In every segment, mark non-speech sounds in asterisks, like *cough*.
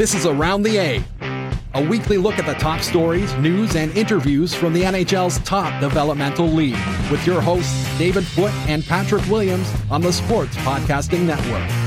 This is Around the A, a weekly look at the top stories, news, and interviews from the NHL's top developmental league with your hosts, David Foote and Patrick Williams on the Sports Podcasting Network.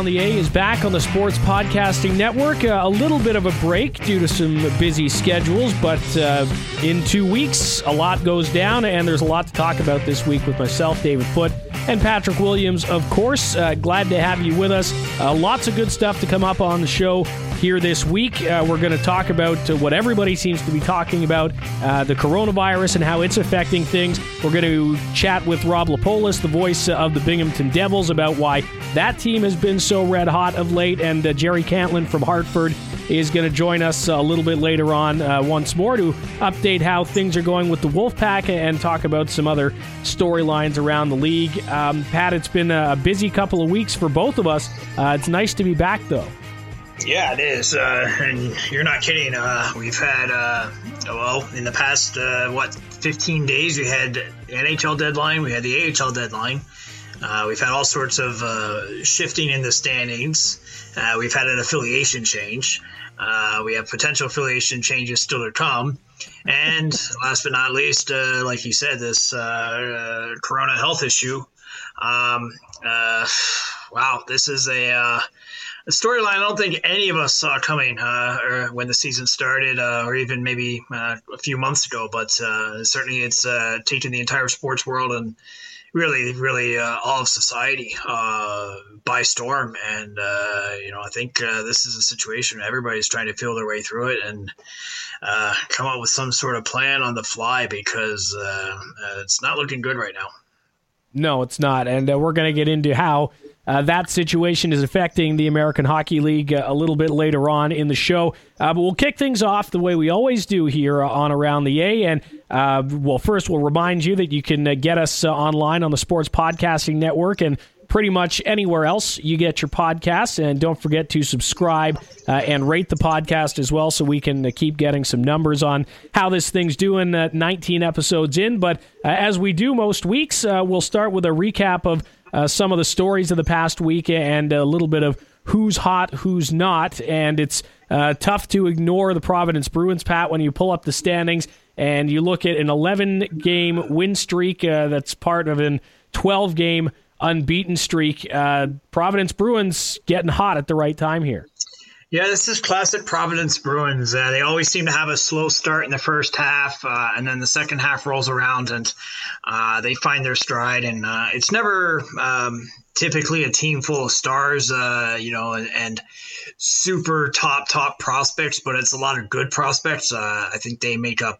Around the A is back on the Sports Podcasting Network. Uh, a little bit of a break due to some busy schedules, but uh, in two weeks, a lot goes down, and there's a lot to talk about this week with myself, David Foote, and Patrick Williams, of course. Uh, glad to have you with us. Uh, lots of good stuff to come up on the show here this week. Uh, we're going to talk about uh, what everybody seems to be talking about uh, the coronavirus and how it's affecting things. We're going to chat with Rob LaPolis, the voice of the Binghamton Devils, about why that team has been so red hot of late. And uh, Jerry Cantlin from Hartford is going to join us a little bit later on uh, once more to update how things are going with the Wolfpack and talk about some other storylines around the league. Um, Pat, it's been a busy couple of weeks for both of us. Uh, it's nice to be back, though. Yeah, it is, uh, and you're not kidding. Uh, we've had, uh, well, in the past, uh, what, 15 days, we had NHL deadline, we had the AHL deadline. Uh, we've had all sorts of uh, shifting in the standings. we've had an affiliation change. We have potential affiliation changes still to come. And last but not least, like you said, this corona health issue. Um, wow, this is a a storyline I don't think any of us saw coming uh, or when the season started, uh, or even maybe uh, a few months ago. But uh, certainly, it's uh, taken the entire sports world and really, really uh, all of society uh, by storm. And uh, you know, I think uh, this is a situation everybody's trying to feel their way through it and come up with some sort of plan on the fly because it's not looking good right now. No, it's not, and we're going to get into how uh, that situation is affecting the American Hockey League uh, a little bit later on in the show. Uh, but we'll kick things off the way we always do here on Around the A. And, uh, well, first, we'll remind you that you can uh, get us uh, online on the Sports Podcasting Network and pretty much anywhere else you get your podcasts. And don't forget to subscribe uh, and rate the podcast as well so we can uh, keep getting some numbers on how this thing's doing uh, 19 episodes in. But as we do most weeks, we'll start with a recap of uh, some of the stories of the past week and a little bit of who's hot, who's not. And it's uh, tough to ignore the Providence Bruins, Pat, when you pull up the standings and you look at an 11 game win streak uh, that's part of an 12 game unbeaten streak. Uh, Providence Bruins getting hot at the right time here. Yeah, this is classic Providence Bruins. Uh, they always seem to have a slow start in the first half, uh, and then the second half rolls around and uh, they find their stride. And uh, it's never um, typically a team full of stars, uh, you know, and, and, super top top prospects, but it's a lot of good prospects. Uh, I think they make up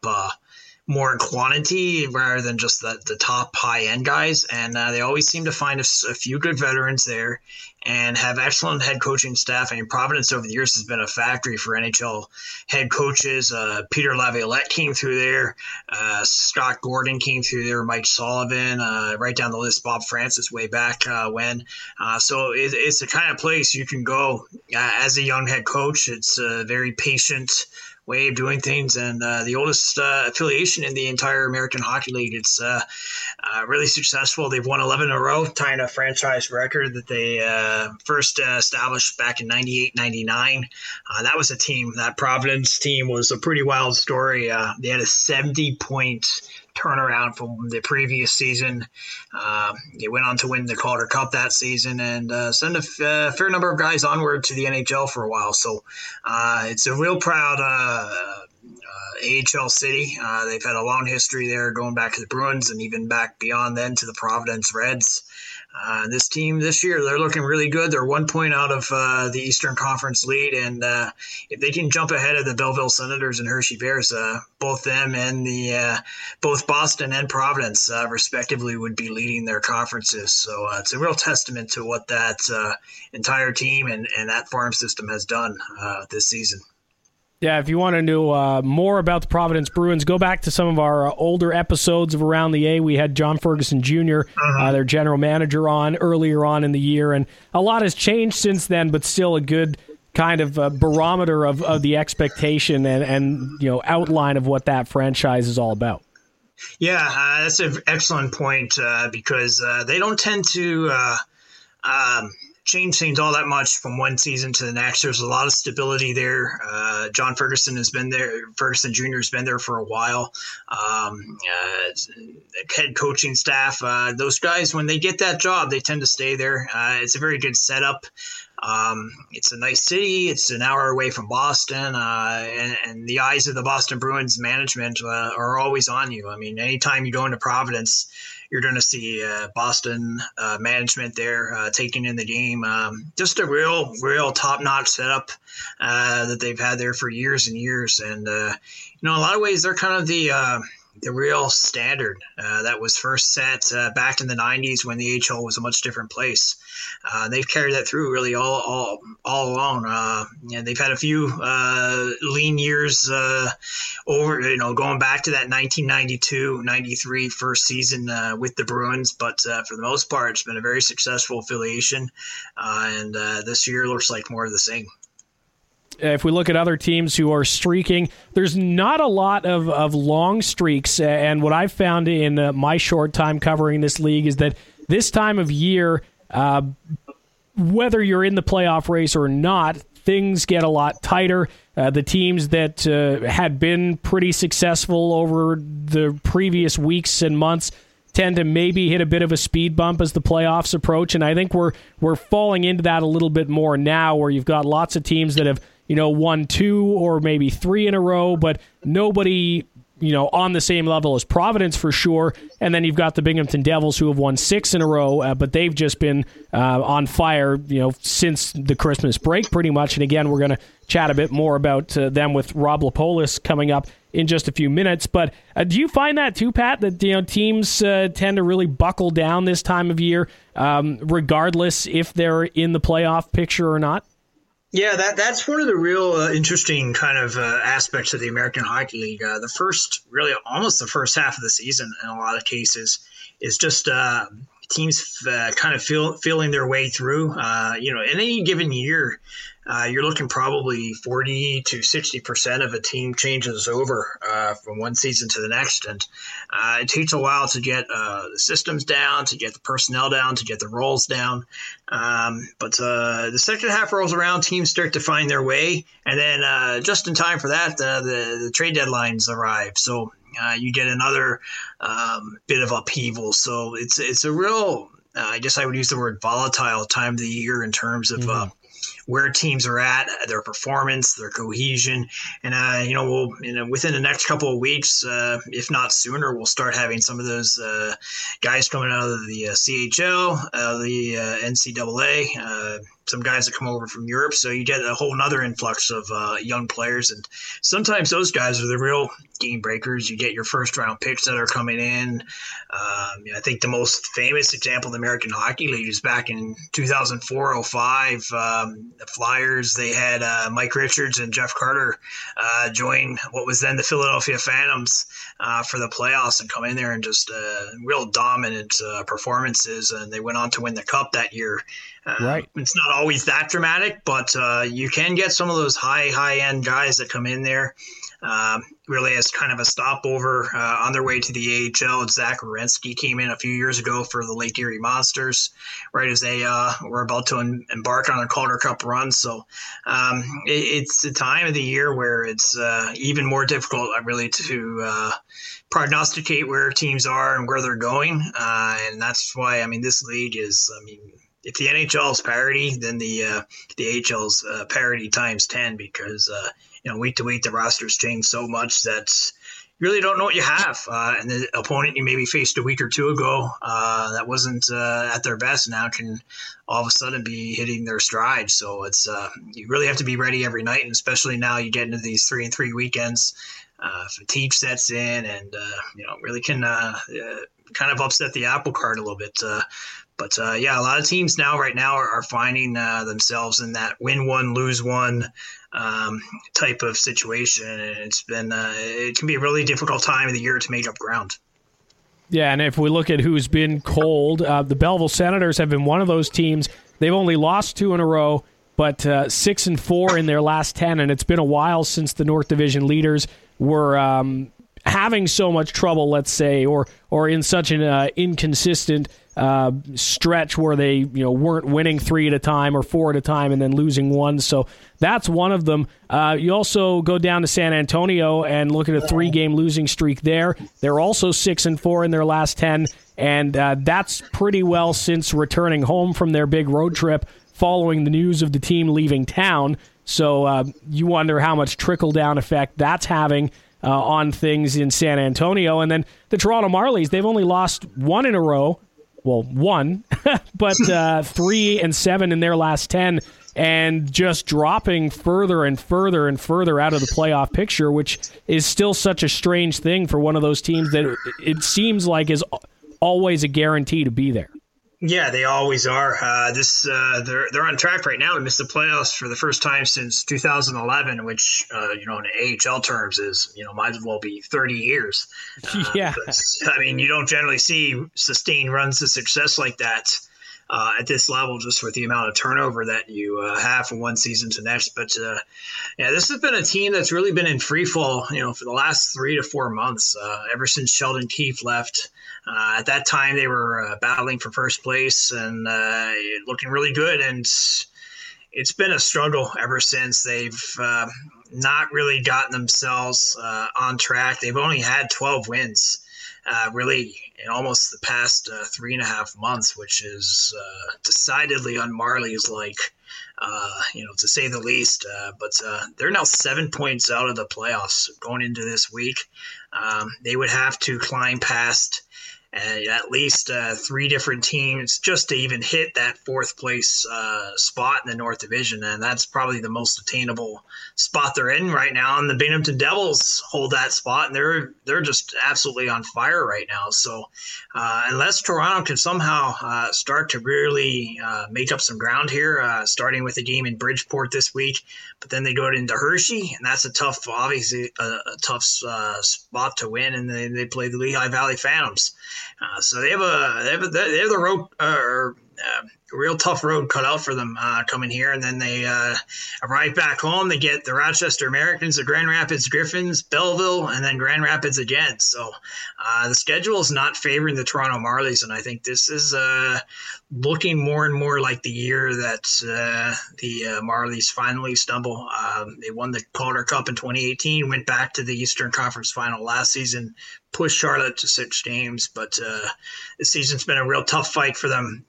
more in quantity rather than just the, the top high end guys. And uh, they always seem to find a, a, few good veterans there and have excellent head coaching staff. I mean, Providence over the years has been a factory for NHL head coaches. Uh, Peter Laviolette came through there. Uh, Scott Gordon came through there. Mike Sullivan, uh, right down the list. Bob Francis way back uh, when. Uh, so it, it's the kind of place you can go as a young head coach. It's very patient way of doing things and uh, the oldest uh, affiliation in the entire American Hockey League. It's uh, uh really successful. They've won 11 in a row, tying a franchise record that they uh, first uh, established back in 98 99. that was a team, that Providence team was a pretty wild story. they had a 70 point turnaround from the previous season. Uh, they went on to win the Calder Cup that season and uh, send a f- uh, fair number of guys onward to the NHL for a while. So uh, it's a real proud uh, AHL city. Uh, they've had a long history there, going back to the Bruins and even back beyond then to the Providence Reds. Uh, this team this year, they're looking really good. They're one point out of uh, the Eastern Conference lead, and uh, if they can jump ahead of the Belleville Senators and Hershey Bears, uh, both them and the uh, both Boston and Providence, uh, respectively, would be leading their conferences. So it's a real testament to what that entire team and, and that farm system has done this season. Yeah, if you want to know uh, more about the Providence Bruins, go back to some of our uh, older episodes of Around the A. We had John Ferguson Jr., uh-huh. uh, their general manager, on earlier on in the year, and a lot has changed since then, but still a good kind of uh, barometer of, of the expectation and, and you know outline of what that franchise is all about. Yeah, uh, that's an excellent point uh, because uh, they don't tend to uh, um, change things all that much from one season to the next. There's a lot of stability there. Uh, John Ferguson has been there. Ferguson Jr. has been there for a while. Um, uh, head coaching staff, uh, those guys, when they get that job, they tend to stay there. Uh, it's a very good setup. Um, it's a nice city. It's an hour away from Boston, uh, and, and, the eyes of the Boston Bruins management uh, are always on you. I mean, anytime you go into Providence, you're going to see uh, Boston uh, management there uh, taking in the game. Um, just a real, real top notch setup uh, that they've had there for years and years. And, uh, you know, in a lot of ways, they're kind of the uh, the real standard uh, that was first set uh, back in the 90s when the AHL was a much different place. Uh, they've carried that through really all all, all along. Uh, and they've had a few uh, lean years uh, over, you know, going back to that 1992 93 first season with the Bruins. But for the most part, it's been a very successful affiliation. and this year looks like more of the same if we look at other teams who are streaking, there's not a lot of, of long streaks. And what I've found in uh, my short time covering this league is that this time of year, uh, whether you're in the playoff race or not, things get a lot tighter. Uh, the teams that uh, had been pretty successful over the previous weeks and months tend to maybe hit a bit of a speed bump as the playoffs approach, and I think we're we're falling into that a little bit more now, where you've got lots of teams that have you know, won two or maybe three in a row, but nobody you know, on the same level as Providence for sure. And then you've got the Binghamton Devils who have won six in a row, uh, but they've just been uh, on fire, you know, since the Christmas break pretty much. And again, we're going to chat a bit more about uh, them with Rob Lapolis coming up in just a few minutes. But uh, do you find that too, Pat, that, you know, teams uh, tend to really buckle down this time of year, um, regardless if they're in the playoff picture or not? Yeah, that that's one of the real uh, interesting kind of uh, aspects of the American Hockey League. Uh, the first, really, almost the first half of the season, in a lot of cases, is just uh, teams uh, kind of feel feeling their way through. Uh, you know, in any given year, uh, you're looking probably 40 to 60 percent of a team changes over uh, from one season to the next, and uh, it takes a while to get uh, the systems down, to get the personnel down, to get the roles down. Um, but uh, the second half rolls around, teams start to find their way, and then uh, just in time for that, the, the trade deadlines arrive. So you get another um, bit of upheaval. So it's it's a real I guess I would use the word volatile time of the year in terms of mm-hmm where teams are at, their performance, their cohesion, and uh, you know, we'll you know, within the next couple of weeks, uh, if not sooner, we'll start having some of those uh, guys coming out of the uh, CHL, uh, the uh, NCAA some guys that come over from Europe. So you get a whole nother influx of uh, young players. And sometimes those guys are the real game breakers. You get your first round picks that are coming in. Um, I think the most famous example of the American Hockey League is back in 2004 05. Um, the Flyers, they had uh, Mike Richards and Jeff Carter uh, join what was then the Philadelphia Phantoms uh, for the playoffs and come in there and just uh, real dominant uh, performances. And they went on to win the cup that year. Uh, right. It's not always that dramatic, but uh, you can get some of those high, high end guys that come in there. Um, really, as kind of a stopover uh, on their way to the AHL. Zach Werenski came in a few years ago for the Lake Erie Monsters, right as they uh, were about to em- embark on a Calder Cup run. So um, it, it's the time of the year where it's uh, even more difficult, uh, really, to prognosticate where teams are and where they're going. and that's why, I mean, this league is, I mean, if the NHL is parity, then the uh, the AHL's uh, parity times ten because uh, you know week to week the rosters change so much that you really don't know what you have. Uh, and the opponent you maybe faced a week or two ago uh, that wasn't uh, at their best now can all of a sudden be hitting their stride. So it's you really have to be ready every night, and especially now you get into these three and three weekends. fatigue sets in, and you know really can kind of upset the apple cart a little bit. But uh, yeah, a lot of teams now, right now, are, are finding uh, themselves in that win one, lose one um, type of situation. And it's been, uh, it can be a really difficult time of the year to make up ground. Yeah, and if we look at who's been cold, uh, the Belleville Senators have been one of those teams. They've only lost two in a row, but uh, six and four in their last ten, and it's been a while since the North Division leaders were um, having so much trouble, let's say, or or in such an uh, inconsistent uh, stretch where they you know weren't winning three at a time or four at a time and then losing one. So that's one of them. Uh, you also go down to San Antonio and look at a three game losing streak there. They're also six and four in their last ten, and uh, that's pretty well since returning home from their big road trip following the news of the team leaving town. So uh, you wonder how much trickle down effect that's having. Uh, on things in San Antonio. And then the Toronto Marlies, they've only lost one in a row well, one, *laughs* but uh, three and seven in their last 10, and just dropping further and further and further out of the playoff picture, which is still such a strange thing for one of those teams that it seems like is always a guarantee to be there. Yeah, they always are. Uh, this uh, they're they're on track right now to miss the playoffs for the first time since 2011, which uh, you know in AHL terms is you know might as well be 30 years. Uh, *laughs* yeah, I mean you don't generally see sustained runs of success like that uh, at this level, just with the amount of turnover that you uh, have from one season to next. But yeah, this has been a team that's really been in free fall, you know, for the last three to four months, ever since Sheldon Keefe left. Uh, at that time, they were uh, battling for first place and uh, looking really good. And it's been a struggle ever since. They've uh, not really gotten themselves uh, on track. They've only had 12 wins, uh, really, in almost the past uh, three and a half months, which is uh, decidedly on Marlies like. Uh, you know, to say the least, but they're now seven points out of the playoffs going into this week. Um, they would have to climb past uh, at least uh, three different teams just to even hit that fourth place uh, spot in the North Division, and that's probably the most attainable spot they're in right now. And the Binghamton Devils hold that spot, and they're they're just absolutely on fire right now. So uh, unless Toronto can somehow uh, start to really uh, make up some ground here, starting with a game in Bridgeport this week, but then they go into Hershey, and that's a tough, obviously a, a tough spot to win, and they, they play the Lehigh Valley Phantoms. Uh, so they have a they have a, they have the road uh, uh, real tough road cut out for them uh, coming here, and then they uh, arrive back home. They get the Rochester Americans, the Grand Rapids Griffins, Belleville, and then Grand Rapids again. So uh, the schedule is not favoring the Toronto Marlies, and I think this is uh, looking more and more like the year that uh, the uh, Marlies finally stumble. Um, they won the Calder Cup in 2018, went back to the Eastern Conference Final last season, pushed Charlotte to six games, but this season's been a real tough fight for them,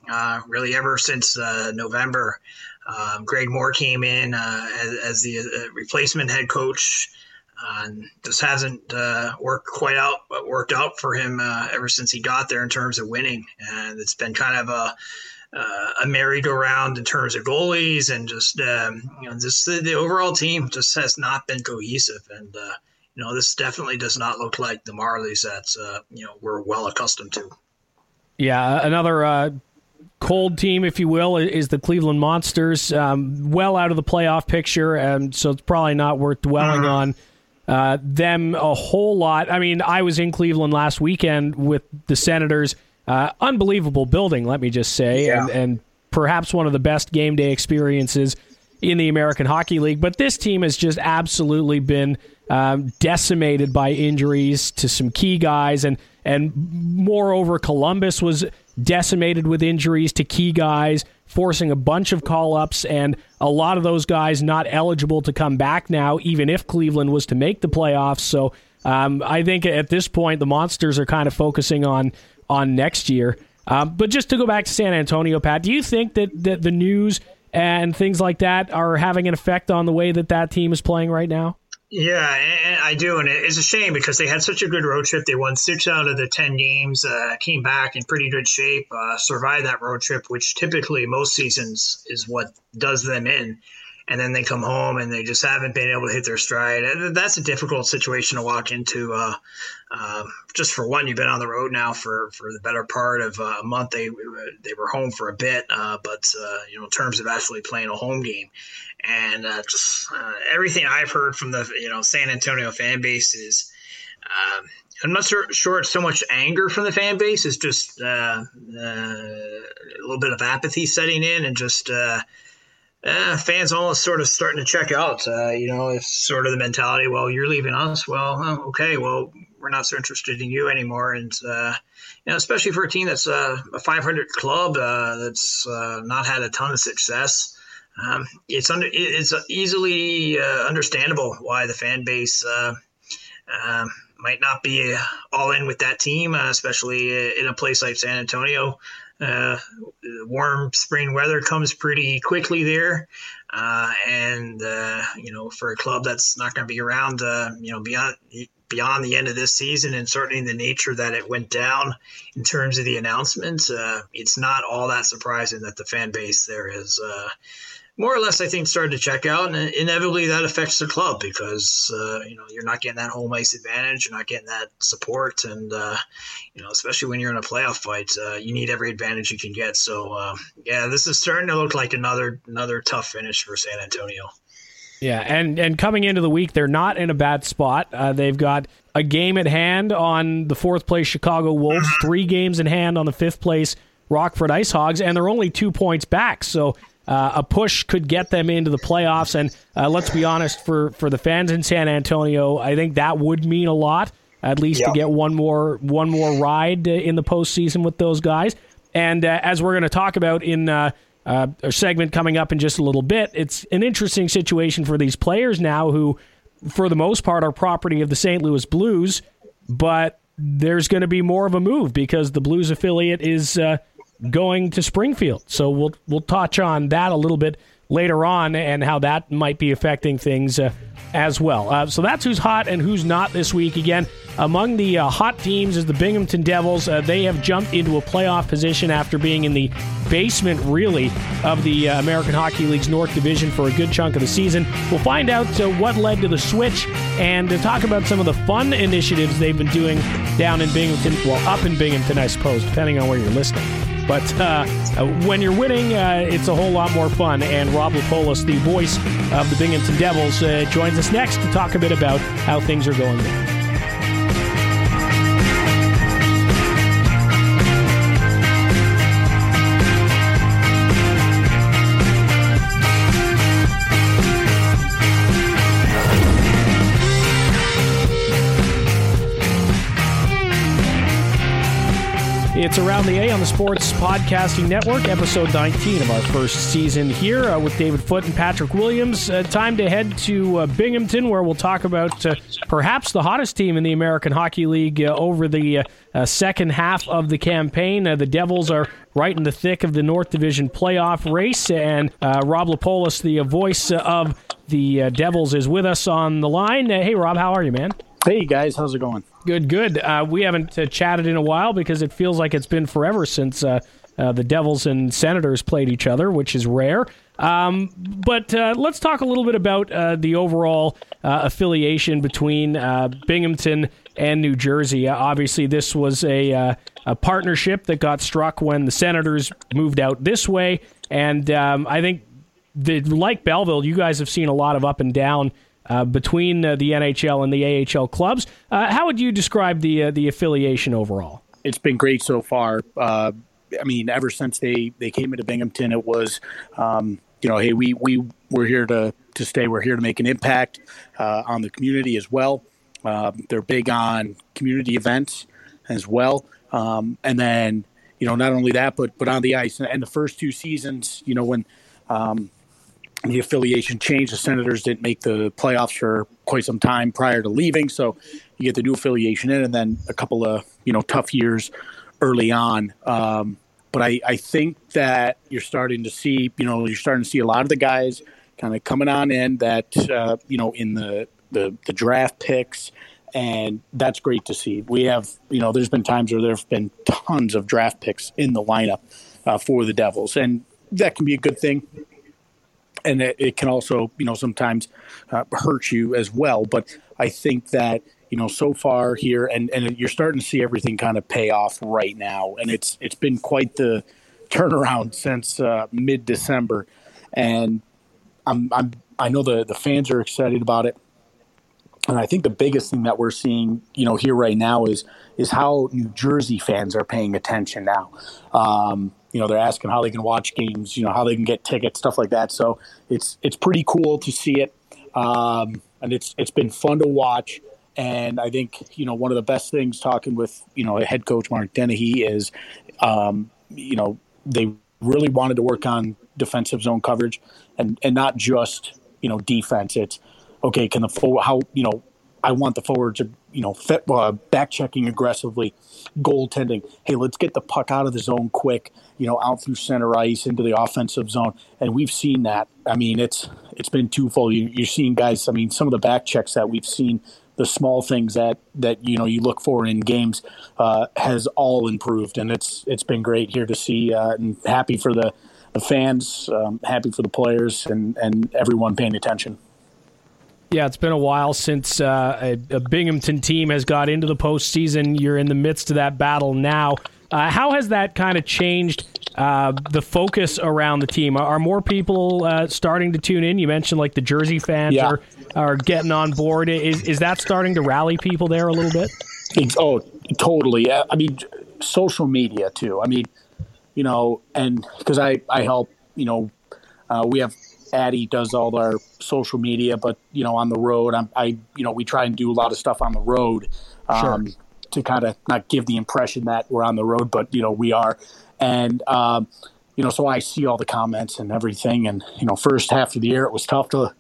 really ever since uh, November. Um, Greg Moore came in uh, as, as, the uh, replacement head coach. and just hasn't uh, worked quite out, worked out for him ever since he got there in terms of winning, and it's been kind of a uh, a merry-go-round in terms of goalies and just um, you know just the, the, overall team just has not been cohesive and uh, you know, this definitely does not look like the Marlies that uh, you know we're well accustomed to. Yeah, another uh, cold team, if you will, is the Cleveland Monsters. Um, well out of the playoff picture, and so it's probably not worth dwelling uh-huh. on. Uh, them a whole lot. I mean, I was in Cleveland last weekend with the Senators. Uh, unbelievable building, let me just say, yeah. and, and perhaps one of the best game day experiences in the American Hockey League. But this team has just absolutely been um, decimated by injuries to some key guys, and and moreover, Columbus was decimated with injuries to key guys, forcing a bunch of call ups, and a lot of those guys not eligible to come back now, even if Cleveland was to make the playoffs. So um, I think at this point, the Monsters are kind of focusing on on next year. Um, but just to go back to San Antonio, Pat, do you think that, that the news and things like that are having an effect on the way that that team is playing right now? Yeah, I do, and it's a shame because they had such a good road trip. They won six out of the ten games, uh, came back in pretty good shape, uh, survived that road trip, which typically most seasons is what does them in. And then they come home and they just haven't been able to hit their stride. That's a difficult situation to walk into. Uh, um, just for one, you've been on the road now for, for the better part of uh, a month. They they were home for a bit, uh, but uh, you know, in terms of actually playing a home game, and uh, just uh, everything I've heard from the you know San Antonio fan base is. Um, I'm not sure, sure it's so much anger from the fan base. It's just uh, uh, a little bit of apathy setting in, and just uh, fans almost sort of starting to check out. Uh, you know, it's sort of the mentality. Well, you're leaving us. Well, okay. Well, we're not so interested in you anymore. And uh, you know, especially for a team that's uh, a 500 club uh, that's uh, not had a ton of success. Um, it's under it's easily uh, understandable why the fan base um, might not be all in with that team, especially in a place like San Antonio. Warm spring weather comes pretty quickly there. Uh, and uh, you know, for a club that's not going to be around, uh, you know, beyond beyond the end of this season, and certainly the nature that it went down in terms of the announcement, uh, it's not all that surprising that the fan base there is uh, more or less, I think, started to check out, and inevitably that affects the club because uh, you know you're not getting that home ice advantage, you're not getting that support, and uh, you know especially when you're in a playoff fight, uh, you need every advantage you can get. So uh, yeah, this is starting to look like another another tough finish for San Antonio. Yeah, and and coming into the week, they're not in a bad spot. Uh, they've got a game at hand on the fourth place Chicago Wolves, mm-hmm. three games in hand on the fifth place Rockford Ice Hogs, and they're only two points back. So uh, a push could get them into the playoffs. And uh, let's be honest, for, for the fans in San Antonio, I think that would mean a lot, at least to get one more one more ride uh, in the postseason with those guys. And uh, as we're going to talk about in uh, uh, a segment coming up in just a little bit, it's an interesting situation for these players now who, for the most part, are property of the St. Louis Blues, but there's going to be more of a move because the Blues affiliate is going to Springfield. So we'll we'll touch on that a little bit later on and how that might be affecting things uh, as well. Uh, so that's who's hot and who's not this week. Again, among the uh, hot teams is the Binghamton Devils. Uh, they have jumped into a playoff position after being in the basement, really, of the uh, American Hockey League's North Division for a good chunk of the season. We'll find out uh, what led to the switch and to talk about some of the fun initiatives they've been doing down in Binghamton, well, up in Binghamton, I suppose, depending on where you're listening. But uh, uh, when you're winning, uh, it's a whole lot more fun. And Rob Lapolis, the voice of the Binghamton Devils, uh, joins us next to talk a bit about how things are going there. It's Around the A on the Sports Podcasting Network, episode 19 of our first season here uh, with David Foote and Patrick Williams. Uh, time to head to uh, Binghamton, where we'll talk about uh, perhaps the hottest team in the American Hockey League uh, over the uh, second half of the campaign. the Devils are right in the thick of the North Division playoff race, and Rob Lapolis, the voice of the Devils, is with us on the line. hey, Rob, how are you, man? Hey guys, how's it going? Good, good. Uh, we haven't uh, chatted in a while because it feels like it's been forever since uh, uh the Devils and Senators played each other, which is rare. Um, but uh, let's talk a little bit about uh, the overall affiliation between Binghamton and New Jersey. obviously, this was a, a, partnership that got struck when the Senators moved out this way, and um, I think the, like Belleville, you guys have seen a lot of up and down uh, between uh, the NHL and the AHL clubs. Uh, how would you describe the uh, the affiliation overall? It's been great so far. I mean, ever since they, they came into Binghamton, it was, um, you know, hey, we, we we're here to, to stay. We're here to make an impact on the community as well. Um, they're big on community events as well. Um, and then, you know, not only that, but but on the ice. And the first two seasons, you know, when um, the affiliation changed. The Senators didn't make the playoffs for quite some time prior to leaving, so you get the new affiliation in, and then a couple of you know tough years early on. Um, but I, I think that you're starting to see, you know, you're starting to see a lot of the guys kind of coming on in that, uh, you know, in the, the, the draft picks, and that's great to see. We have, you know, there's been times where there've been tons of draft picks in the lineup uh, for the Devils, and that can be a good thing and it, it, can also you know sometimes uh, hurt you as well. But i think that you know so far here and and you're starting to see everything kind of pay off right now. And it's it's been quite the turnaround *laughs* since uh, mid december and i'm i'm i know the the fans are excited about it. And I think the biggest thing that we're seeing, you know, here right now is is how New Jersey fans are paying attention now. Um, you know they're asking how they can watch games you know how they can get tickets stuff like that so it's it's pretty cool to see it um, and it's it's been fun to watch And I think you know one of the best things talking with you know head coach Mark Dennehy is, um, you know, they really wanted to work on defensive zone coverage and and not just you know defense. It's okay. Can the forward how you know I want the forward to you know fit, uh, back checking aggressively, goaltending. Hey, let's get the puck out of the zone quick. You know, out through center ice into the offensive zone, and we've seen that. I mean, it's it's been twofold. You, you're seeing guys. I mean, some of the back checks that we've seen the small things that that you know you look for in games uh, has all improved, and it's it's been great here to see. Uh, and happy for the the fans, um, happy for the players, and and everyone paying attention. Yeah, it's been a while since uh, a, a, Binghamton team has got into the postseason. You're in the midst of that battle now. Uh, how has that kind of changed uh, the focus around the team? Are, more people uh, starting to tune in? You mentioned like the Jersey fans yeah. are, are getting on board. Is, is that starting to rally people there a little bit? oh, totally. I mean, social media too. I mean, you know, and because I, I help, you know, uh, we have Addie does all our social media, but you know, on the road, I'm, I you know, we try and do a lot of stuff on the road um, sure. to kind of not give the impression that we're on the road, but you know, we are. And um, you know, so I see all the comments and everything. And you know, first half of the year, it was tough to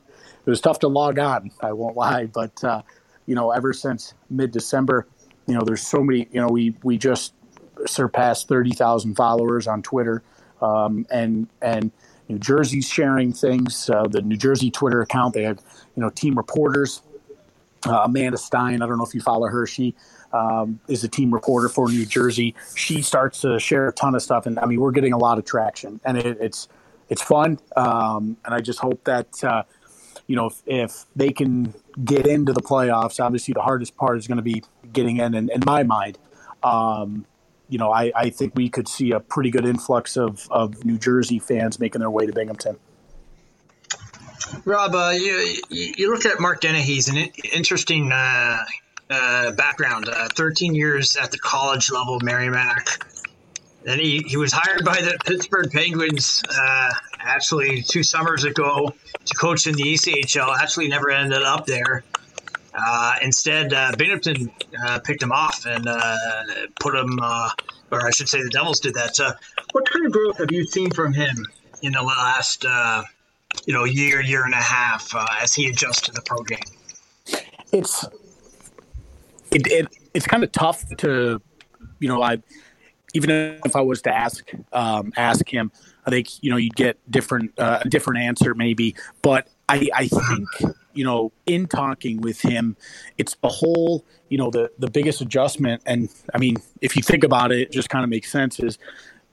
it was tough to log on. I won't lie, but uh, you know, ever since mid December, you know, there's so many. You know, we we just surpassed thirty thousand followers on Twitter, um, and and New Jersey's sharing things. Uh, the New Jersey Twitter account, they have you know team reporters. Uh, Amanda Stein, I don't know if you follow her. She um, is a team reporter for New Jersey. She starts to share a ton of stuff, and I mean we're getting a lot of traction, and it, it's it's fun. Um, and I just hope that uh, you know if, if, they can get into the playoffs. Obviously, the hardest part is going to be getting in. And in my mind, um, you know, I, I think we could see a pretty good influx of, of New Jersey fans making their way to Binghamton. Rob, uh, you, you look at Mark Dennehy's an interesting uh, uh, background. Uh, 13 years at the college level, Merrimack. Then he, he was hired by the Pittsburgh Penguins uh, actually two summers ago to coach in the ECHL. Actually, never ended up there. Uh, instead, uh, Binghamton uh, picked him off and uh, put him, uh, or I should say, the Devils did that. what kind of growth have you seen from him in the last, uh, you know, year, year and a half as he adjusts to the pro game? It's it, it it's kind of tough to, you know, I even if I was to ask um, ask him, I think you know you'd get different a different answer maybe, but I I think you know, in talking with him, it's the whole, you know, the the biggest adjustment. And I mean, if you think about it, it just kind of makes sense. Is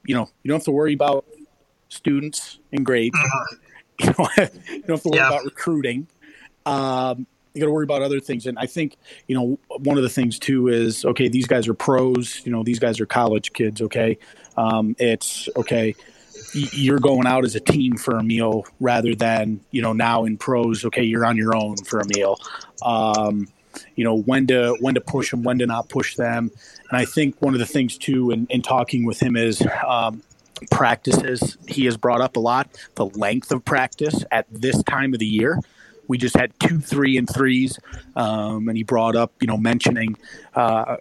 you know, you don't have to worry about students and grades. Uh-huh. *laughs* You, know, you don't have to worry yeah. about recruiting. Um, you got to worry about other things. And I think, you know, one of the things too is okay, these guys are pros. You know, these guys are college kids. Okay, um, it's okay you're going out as a team for a meal rather than you know now in pros okay you're on your own for a meal. Um, you know when to when to push them when to not push them. And i think one of the things too in, in talking with him is um, practices. He has brought up a lot the length of practice at this time of the year. We just had two three and threes um, and he brought up you know mentioning uh,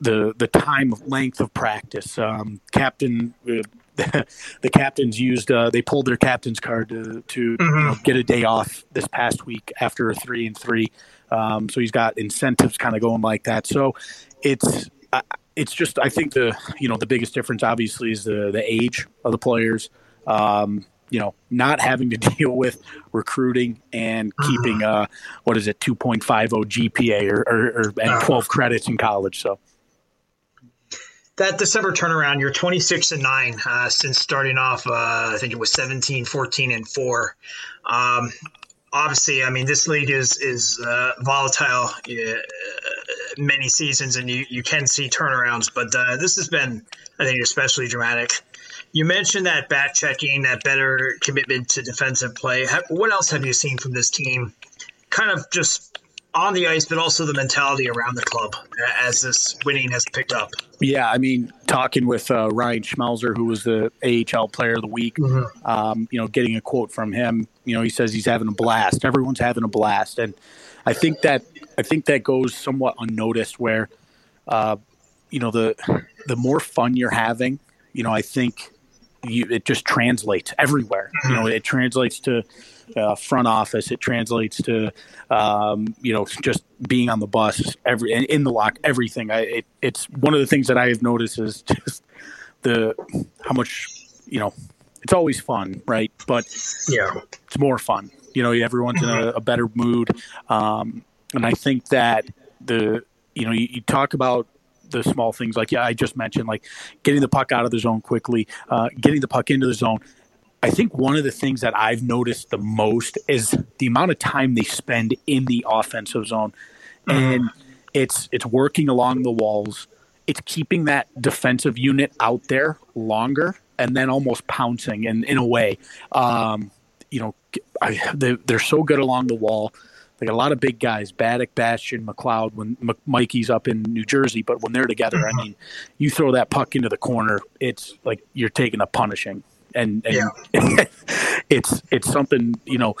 the the time of length of practice. Um, captain uh, *laughs* the captains used uh, they pulled their captain's card to to mm-hmm. you know, get a day off this past week after a three and three. Um, so he's got incentives kind of going like that. So it's uh, it's just I think the you know the biggest difference obviously is the the age of the players. Um, you know, not having to *laughs* deal with recruiting and keeping uh, what is it, two point five zero GPA or, or, or and twelve credits in college. So that December turnaround, you're 26 and 9 uh, since starting off, uh, I think it was 17, 14, and 4. Um, obviously, I mean, this league is is uh, volatile uh, many seasons, and you, you can see turnarounds, but uh, this has been, I think, especially dramatic. You mentioned that back checking, that better commitment to defensive play. What else have you seen from this team? Kind of just on the ice, but also the mentality around the club as this winning has picked up. Yeah, I mean, talking with uh, Ryan Schmelzer, who was the AHL Player of the Week, mm-hmm. um, you know, getting a quote from him, you know, he says he's having a blast. Everyone's having a blast, and I think that I think that goes somewhat unnoticed. Where, uh, you know, the the more fun you're having, you know, I think you, it just translates everywhere. You know, it translates to uh, front office. It translates to, um, you know, just being on the bus, every in the lock, everything. I, it, it's one of the things that I have noticed is just the how much, you know, it's always fun, right? But yeah, it's more fun. You know, everyone's in a, a better mood, um, and I think that the you know you, you talk about the small things like yeah I just mentioned like getting the puck out of the zone quickly, uh, getting the puck into the zone. I think one of the things that I've noticed the most is the amount of time they spend in the offensive zone, and it's it's working along the walls. It's keeping that defensive unit out there longer, and then almost pouncing. And in a way, um, you know, I, they, they're so good along the wall. They got a lot of big guys, Baddock, Bastian, McLeod, when M- Mikey's up in New Jersey. But when they're together, I mean, you throw that puck into the corner, it's like you're taking a punishing. And, and Yeah. *laughs* it's it's something, you know,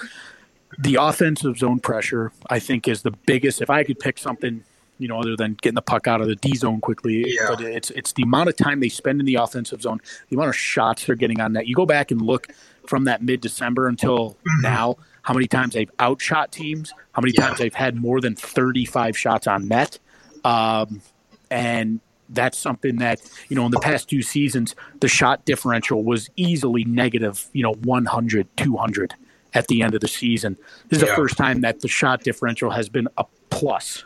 the offensive zone pressure, I think, is the biggest. If I could pick something, you know, other than getting the puck out of the D zone quickly, Yeah. but it's it's the amount of time they spend in the offensive zone, the amount of shots they're getting on net. You go back and look from that mid December until now, how many times they've outshot teams, how many Yeah. times they've had more than thirty five shots on net, um, and that's something that you know in the past two seasons the shot differential was easily negative you know 100 200 at the end of the season. This is Yeah. the first time that the shot differential has been a plus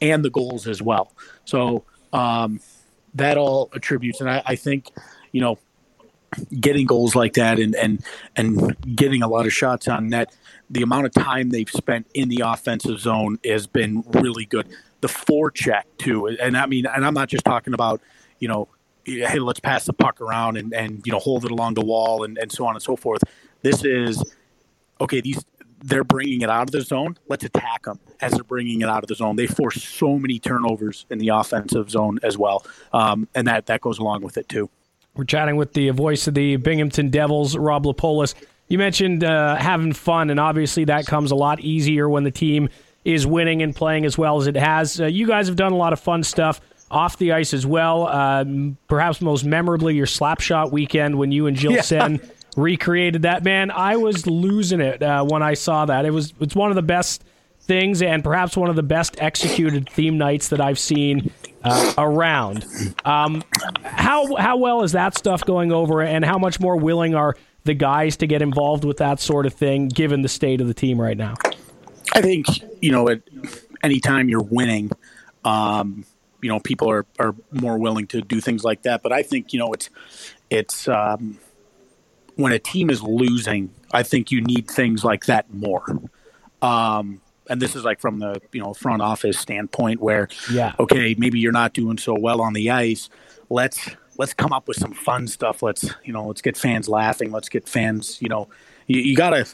and the goals as well. So um, that all attributes and I, I think you know getting goals like that and and and getting a lot of shots on net the amount of time they've spent in the offensive zone has been really good the forecheck too and i mean and i'm not just talking about you know hey let's pass the puck around and and you know hold it along the wall and, and so on and so forth. This is okay these they're bringing it out of the zone. Let's attack them as they're bringing it out of the zone. They force so many turnovers in the offensive zone as well. Um, and that that goes along with it too. We're chatting with the voice of the Binghamton Devils, Rob Lapolis. You mentioned uh, having fun, and obviously that comes a lot easier when the team is winning and playing as well as it has. Uh, you guys have done a lot of fun stuff off the ice as well. Um, perhaps most memorably, your slapshot weekend when you and Jill Yeah. Sen *laughs* recreated that. Man, I was losing it uh, when I saw that. It was it's one of the best things, and perhaps one of the best executed theme nights that I've seen uh, around. Um, how how well is that stuff going over, and how much more willing are the guys to get involved with that sort of thing, given the state of the team right now? I think you know, at any time you're winning, um, you know, people are, are more willing to do things like that. But I think you know, it's it's um, when a team is losing, I think you need things like that more. Um, and this is like from the you know front office standpoint, where Yeah. okay, maybe you're not doing so well on the ice. Let's let's come up with some fun stuff. Let's you know let's get fans laughing. Let's get fans you know you, you got to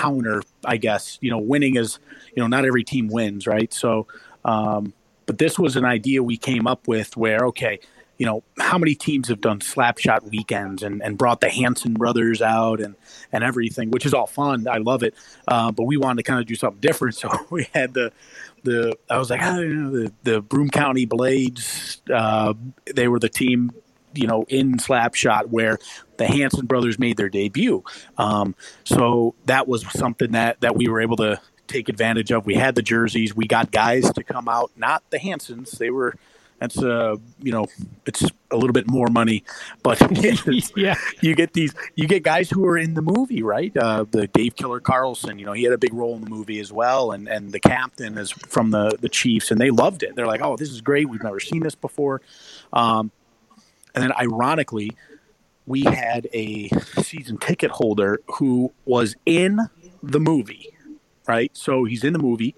counter. I guess you know winning is you know not every team wins, right? So, um, but this was an idea we came up with where okay. You know how many teams have done slapshot weekends and, and brought the Hanson brothers out and, and everything, which is all fun. I love it, uh, but we wanted to kind of do something different. *laughs* So we had the the I was like, oh, you know, the the Broome County Blades. Uh, they were the team, you know, in Slapshot where the Hanson brothers made their debut. Um, so that was something that that we were able to take advantage of. We had the jerseys. We got guys to come out, not the Hansons. They were. That's uh, you know, it's a little bit more money, but *laughs* *laughs* Yeah. you get these you get guys who are in the movie right uh, the dave killer carlson you know he had a big role in the movie as well and and the captain is from the the chiefs and they loved it they're like oh this is great we've never seen this before um, and then ironically we had a season ticket holder who was in the movie right so he's in the movie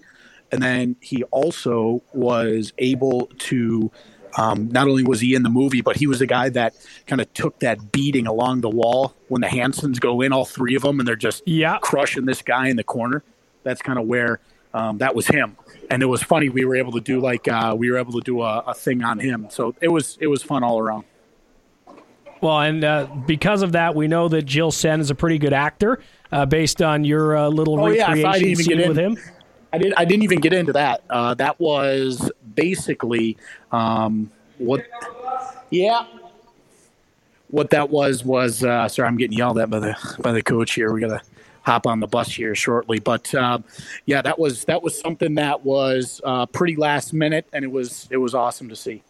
and then he also was able to um, not only was he in the movie, but he was the guy that kind of took that beating along the wall when the Hansons go in, all three of them, and they're just Yeah. crushing this guy in the corner. That's kind of where um, that was him. And it was funny. We were able to do like uh, we were able to do a, a thing on him. So it was it was fun all around. Well, and uh, because of that, we know that Jill Sen is a pretty good actor, uh, based on your uh, little Oh, yeah, if I recreation didn't even scene get with him. I didn't. I didn't even get into that. Uh, that was basically um, what. Yeah. What that was was uh, sorry, I'm getting yelled at by the by the coach here. We got to hop on the bus here shortly, but um, yeah, that was that was something that was uh, pretty last minute, and it was it was awesome to see.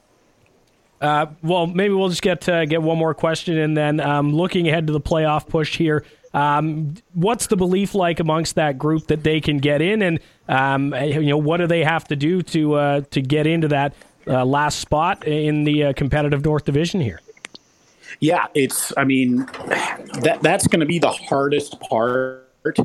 Uh, well, maybe we'll just get uh, get one more question, and then um, looking ahead to the playoff push here. Um, what's the belief like amongst that group that they can get in, and um, you know what do they have to do to uh, to get into that uh, last spot in the uh, competitive North Division here? Yeah, it's. I mean, that that's going to be the hardest part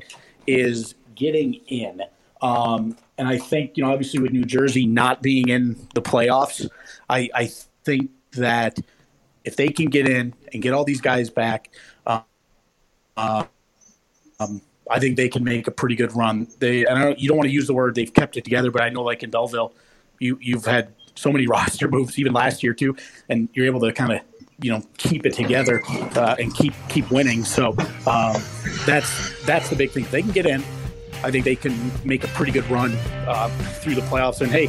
is getting in. Um, and I think you know, obviously, with New Jersey not being in the playoffs, I, I think that if they can get in and get all these guys back, uh, um, I think they can make a pretty good run. They, I don't, you don't want to use the word they've kept it together, but I know like in Belleville, you you've had so many *laughs* roster moves even last year too, and you're able to kind of you know keep it together uh, and keep keep winning. So um, that's that's the big thing. If they can get in, I think they can make a pretty good run uh, through the playoffs. And hey,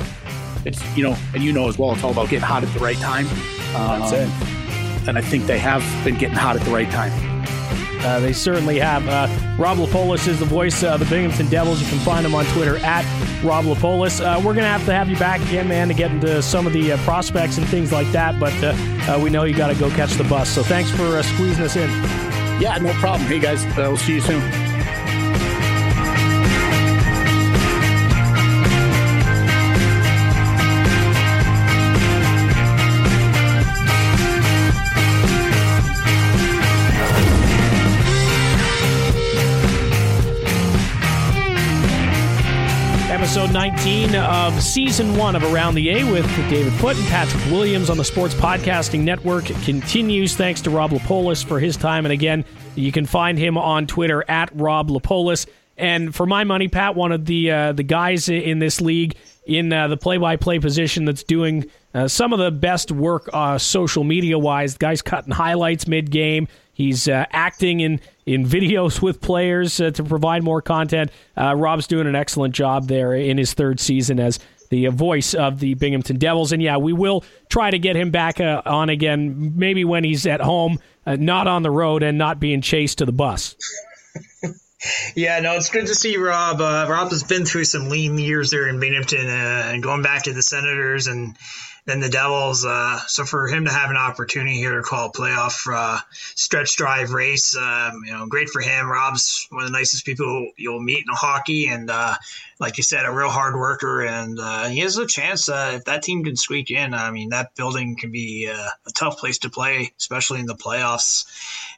it's you know, and you know as well, it's all about getting hot at the right time. Um, that's it. And I think they have been getting hot at the right time. Uh, they certainly have. Uh, Rob LaPolus is the voice of the Binghamton Devils. You can find him on Twitter at Rob LaPolus. Uh, we're going to have to have you back again, man, to get into some of the uh, prospects and things like that. But uh, uh, we know you got to go catch the bus. So thanks for squeezing us in. Yeah, no problem. Hey, guys, we'll see you soon. Episode 19 of season one of Around the A with David Foote and Patrick Williams on the Sports Podcasting Network continues. Thanks to Rob LaPolus for his time. And again, you can find him on Twitter at Rob LaPolus. And for my money, Pat, one of the uh, the guys in this league in uh, the play-by-play position that's doing uh, some of the best work uh, social media wise. The guy's cutting highlights mid-game. He's uh, acting in, in videos with players uh, to provide more content. Uh, Rob's doing an excellent job there in his third season as the voice of the Binghamton Devils. And yeah, we will try to get him back uh, on again, maybe when he's at home, uh, not on the road, and not being chased to the bus. *laughs* Yeah, no, it's good to see Rob. Uh, Rob has been through some lean years there in Binghamton uh, and going back to the Senators and than the Devils. Uh, so for him to have an opportunity here to call a playoff uh, stretch drive race, um, you know, great for him. Rob's one of the nicest people you'll meet in hockey, and uh, like you said, a real hard worker, and uh, he has a chance uh, if that team can squeak in. I mean, that building can be uh, a tough place to play, especially in the playoffs.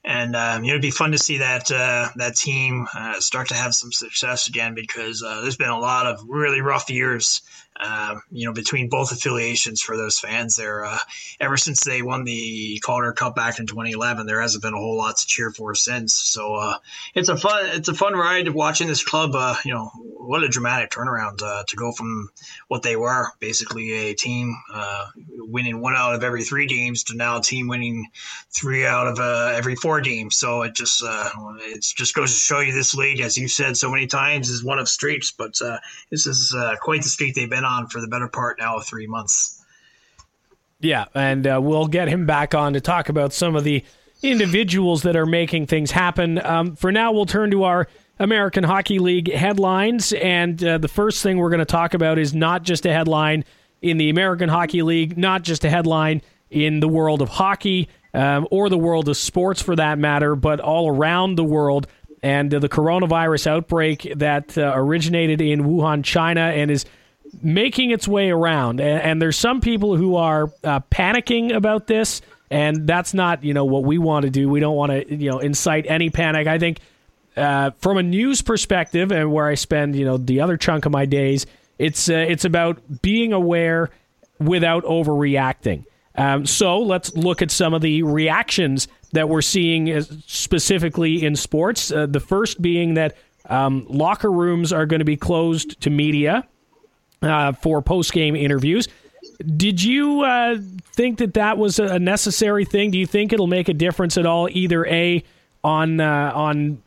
And um, it'd be fun to see that that team start to have some success again because there's been a lot of really rough years uh, you know, between both affiliations for those fans there. Uh, ever since they won the Calder Cup back in 2011, there hasn't been a whole lot to cheer for since. So uh, it's a fun it's a fun ride watching this club. Uh, you know, what a dramatic turnaround uh, to go from what they were basically a team uh, winning one out of every three games to now a team winning three out of every four games. So it just it just goes to show you this league, as you've said so many times, is one of streets, but this is quite the street they've been on on for the better part now of three months. Yeah, and uh, we'll get him back on to talk about some of the individuals that are making things happen. Um, for now, we'll turn to our American Hockey League headlines. And uh, the first thing we're going to talk about is not just a headline in the American Hockey League, not just a headline in the world of hockey um, or the world of sports for that matter, but all around the world. And uh, the coronavirus outbreak that uh, originated in Wuhan, China, and is making its way around. And, and there's some people who are uh, panicking about this, and that's not you know what we want to do. We don't want to you know incite any panic. I think uh, from a news perspective, and where I spend you know the other chunk of my days, it's uh, it's about being aware without overreacting. Um, so let's look at some of the reactions that we're seeing uh, specifically in sports. Uh, the first being that um, locker rooms are going to be closed to media uh, for post game interviews. Did you uh, think that that was a necessary thing? Do you think it'll make a difference at all, either a on uh, on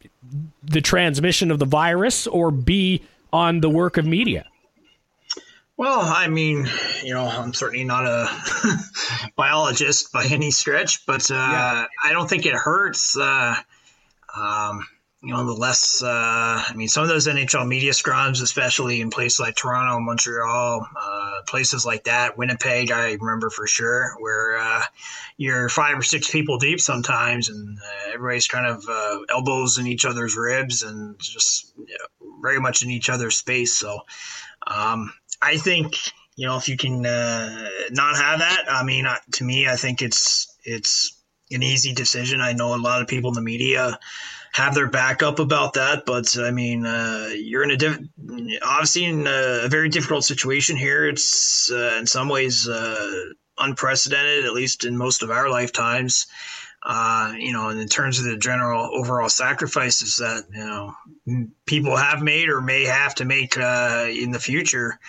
the transmission of the virus, or b on the work of media? Well, I mean, you know, I'm certainly not a *laughs* biologist by any stretch, but uh, yeah. I don't think it hurts. Uh, um, you know, the less, uh, I mean, some of those NHL media scrums, especially in places like Toronto, Montreal, uh, places like that, Winnipeg, I remember for sure, where uh, you're five or six people deep sometimes and uh, everybody's kind of uh, elbows in each other's ribs and just you know, very much in each other's space. So um, I think, you know, if you can uh, not have that, I mean, to me, I think it's, it's an easy decision. I know a lot of people in the media, have their backup about that. But I mean, uh, you're in a diff- obviously in a, very difficult situation here. It's uh, in some ways uh, unprecedented, at least in most of our lifetimes. Uh, you know, and in terms of the general overall sacrifices that you know people have made or may have to make uh, in the future,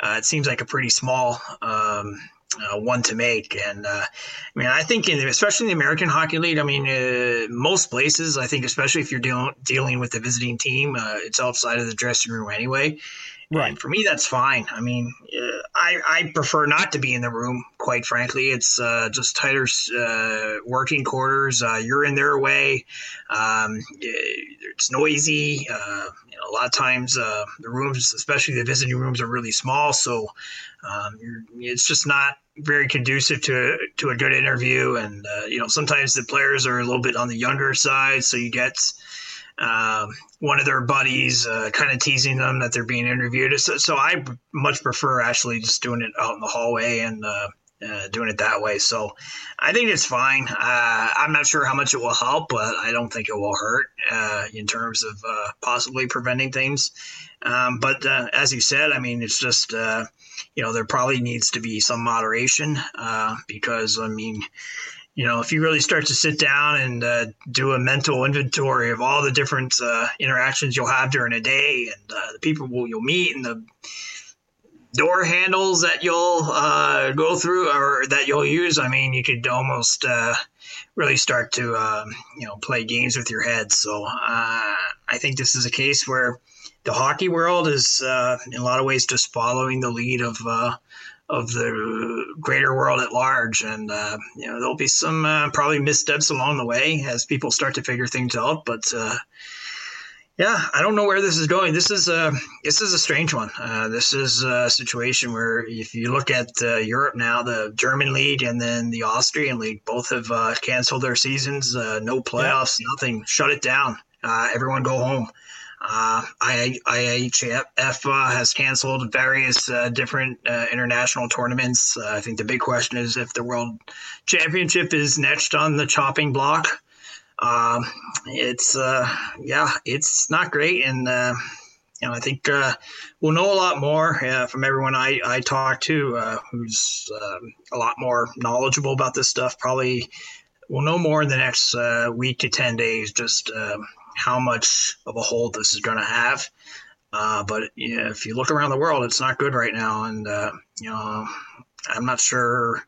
it seems like a pretty small um, uh, one to make. And uh, I mean, I think, in, especially in the American Hockey League, I mean, uh, most places, I think, especially if you're dealing dealing with the visiting team, uh, it's outside of the dressing room anyway. Right. And for me, that's fine. I mean, uh, I, I prefer not to be in the room, quite frankly. It's uh, just tighter working quarters. you're in their way. Um, it's noisy. You know, a lot of times the rooms, especially the visiting rooms, are really small. So um, it's just not very conducive to to a good interview. And uh, you know, sometimes the players are a little bit on the younger side, so you get um, one of their buddies uh, kind of teasing them that they're being interviewed. So, so, I much prefer actually just doing it out in the hallway and. Uh, uh, doing it that way. So I think it's fine. Uh, I'm not sure how much it will help, but I don't think it will hurt uh, in terms of uh, possibly preventing things. Um, but uh, as you said, I mean, it's just you know, there probably needs to be some moderation uh, because, I mean, you know, if you really start to sit down and uh, do a mental inventory of all the different uh, interactions you'll have during a day and uh, the people you'll meet and the door handles that you'll uh, go through or that you'll use, I mean, you could almost uh, really start to, um, you know, play games with your head. So I think this is a case where the hockey world is uh, in a lot of ways just following the lead of uh, of the greater world at large, and uh, you know there'll be some uh, probably missteps along the way as people start to figure things out. But uh, yeah, I don't know where this is going. This is a this is a strange one. Uh, this is a situation where if you look at Europe now, the German league and then the Austrian league both have canceled their seasons. no playoffs, yeah. nothing. Shut it down. everyone go home. Uh, uh, has canceled various uh, different uh, international tournaments. Uh, I think the big question is if the World Championship is next on the chopping block. Um, it's uh, yeah, it's not great, and you know I think we'll know a lot more from everyone I I talk to, who's um, a lot more knowledgeable about this stuff. Probably we'll know more in the next week to ten days. Just um, how much of a hold this is going to have. Uh, but you know, if you look around the world, it's not good right now, and uh, you know, I'm not sure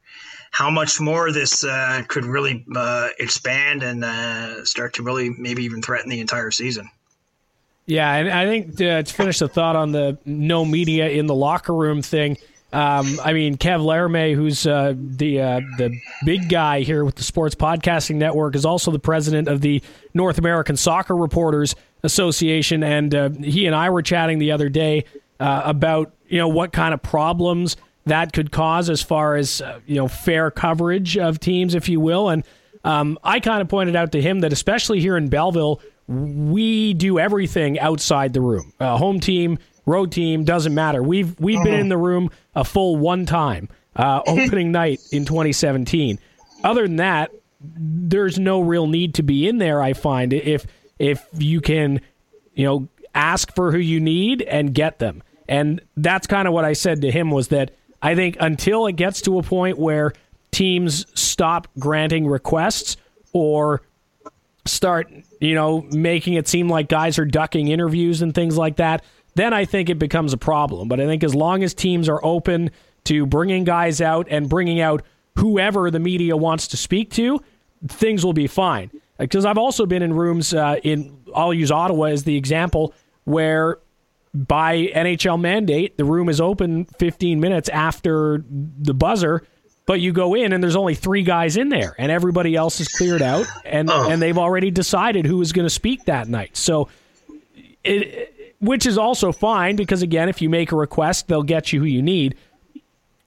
how much more this uh, could really uh, expand and uh, start to really maybe even threaten the entire season. Yeah, and I think to, to finish the thought on the no media in the locker room thing. Um, I mean, Kev Laramie, who's uh, the uh, the big guy here with the Sports Podcasting Network, is also the president of the North American Soccer Reporters Association, and uh, he and I were chatting the other day uh, about you know what kind of problems that could cause as far as uh, you know fair coverage of teams, if you will. And um, I kind of pointed out to him that especially here in Belleville, we do everything outside the room. home team road team doesn't matter. We've we've been in the room a full one time uh, *laughs* opening night in 2017. Other than that, there's no real need to be in there. I find if if you can, you know, ask for who you need and get them, and that's kind of what I said to him was that I think until it gets to a point where teams stop granting requests or start, you know, making it seem like guys are ducking interviews and things like that, then I think it becomes a problem. But I think as long as teams are open to bringing guys out and bringing out whoever the media wants to speak to, things will be fine. Because I've also been in rooms uh, in, I'll use Ottawa as the example, where by NHL mandate, the room is open 15 minutes after the buzzer, but you go in and there's only three guys in there, and everybody else is cleared out, and oh. and they've already decided who is going to speak that night. So, it, which is also fine because again, if you make a request, they'll get you who you need.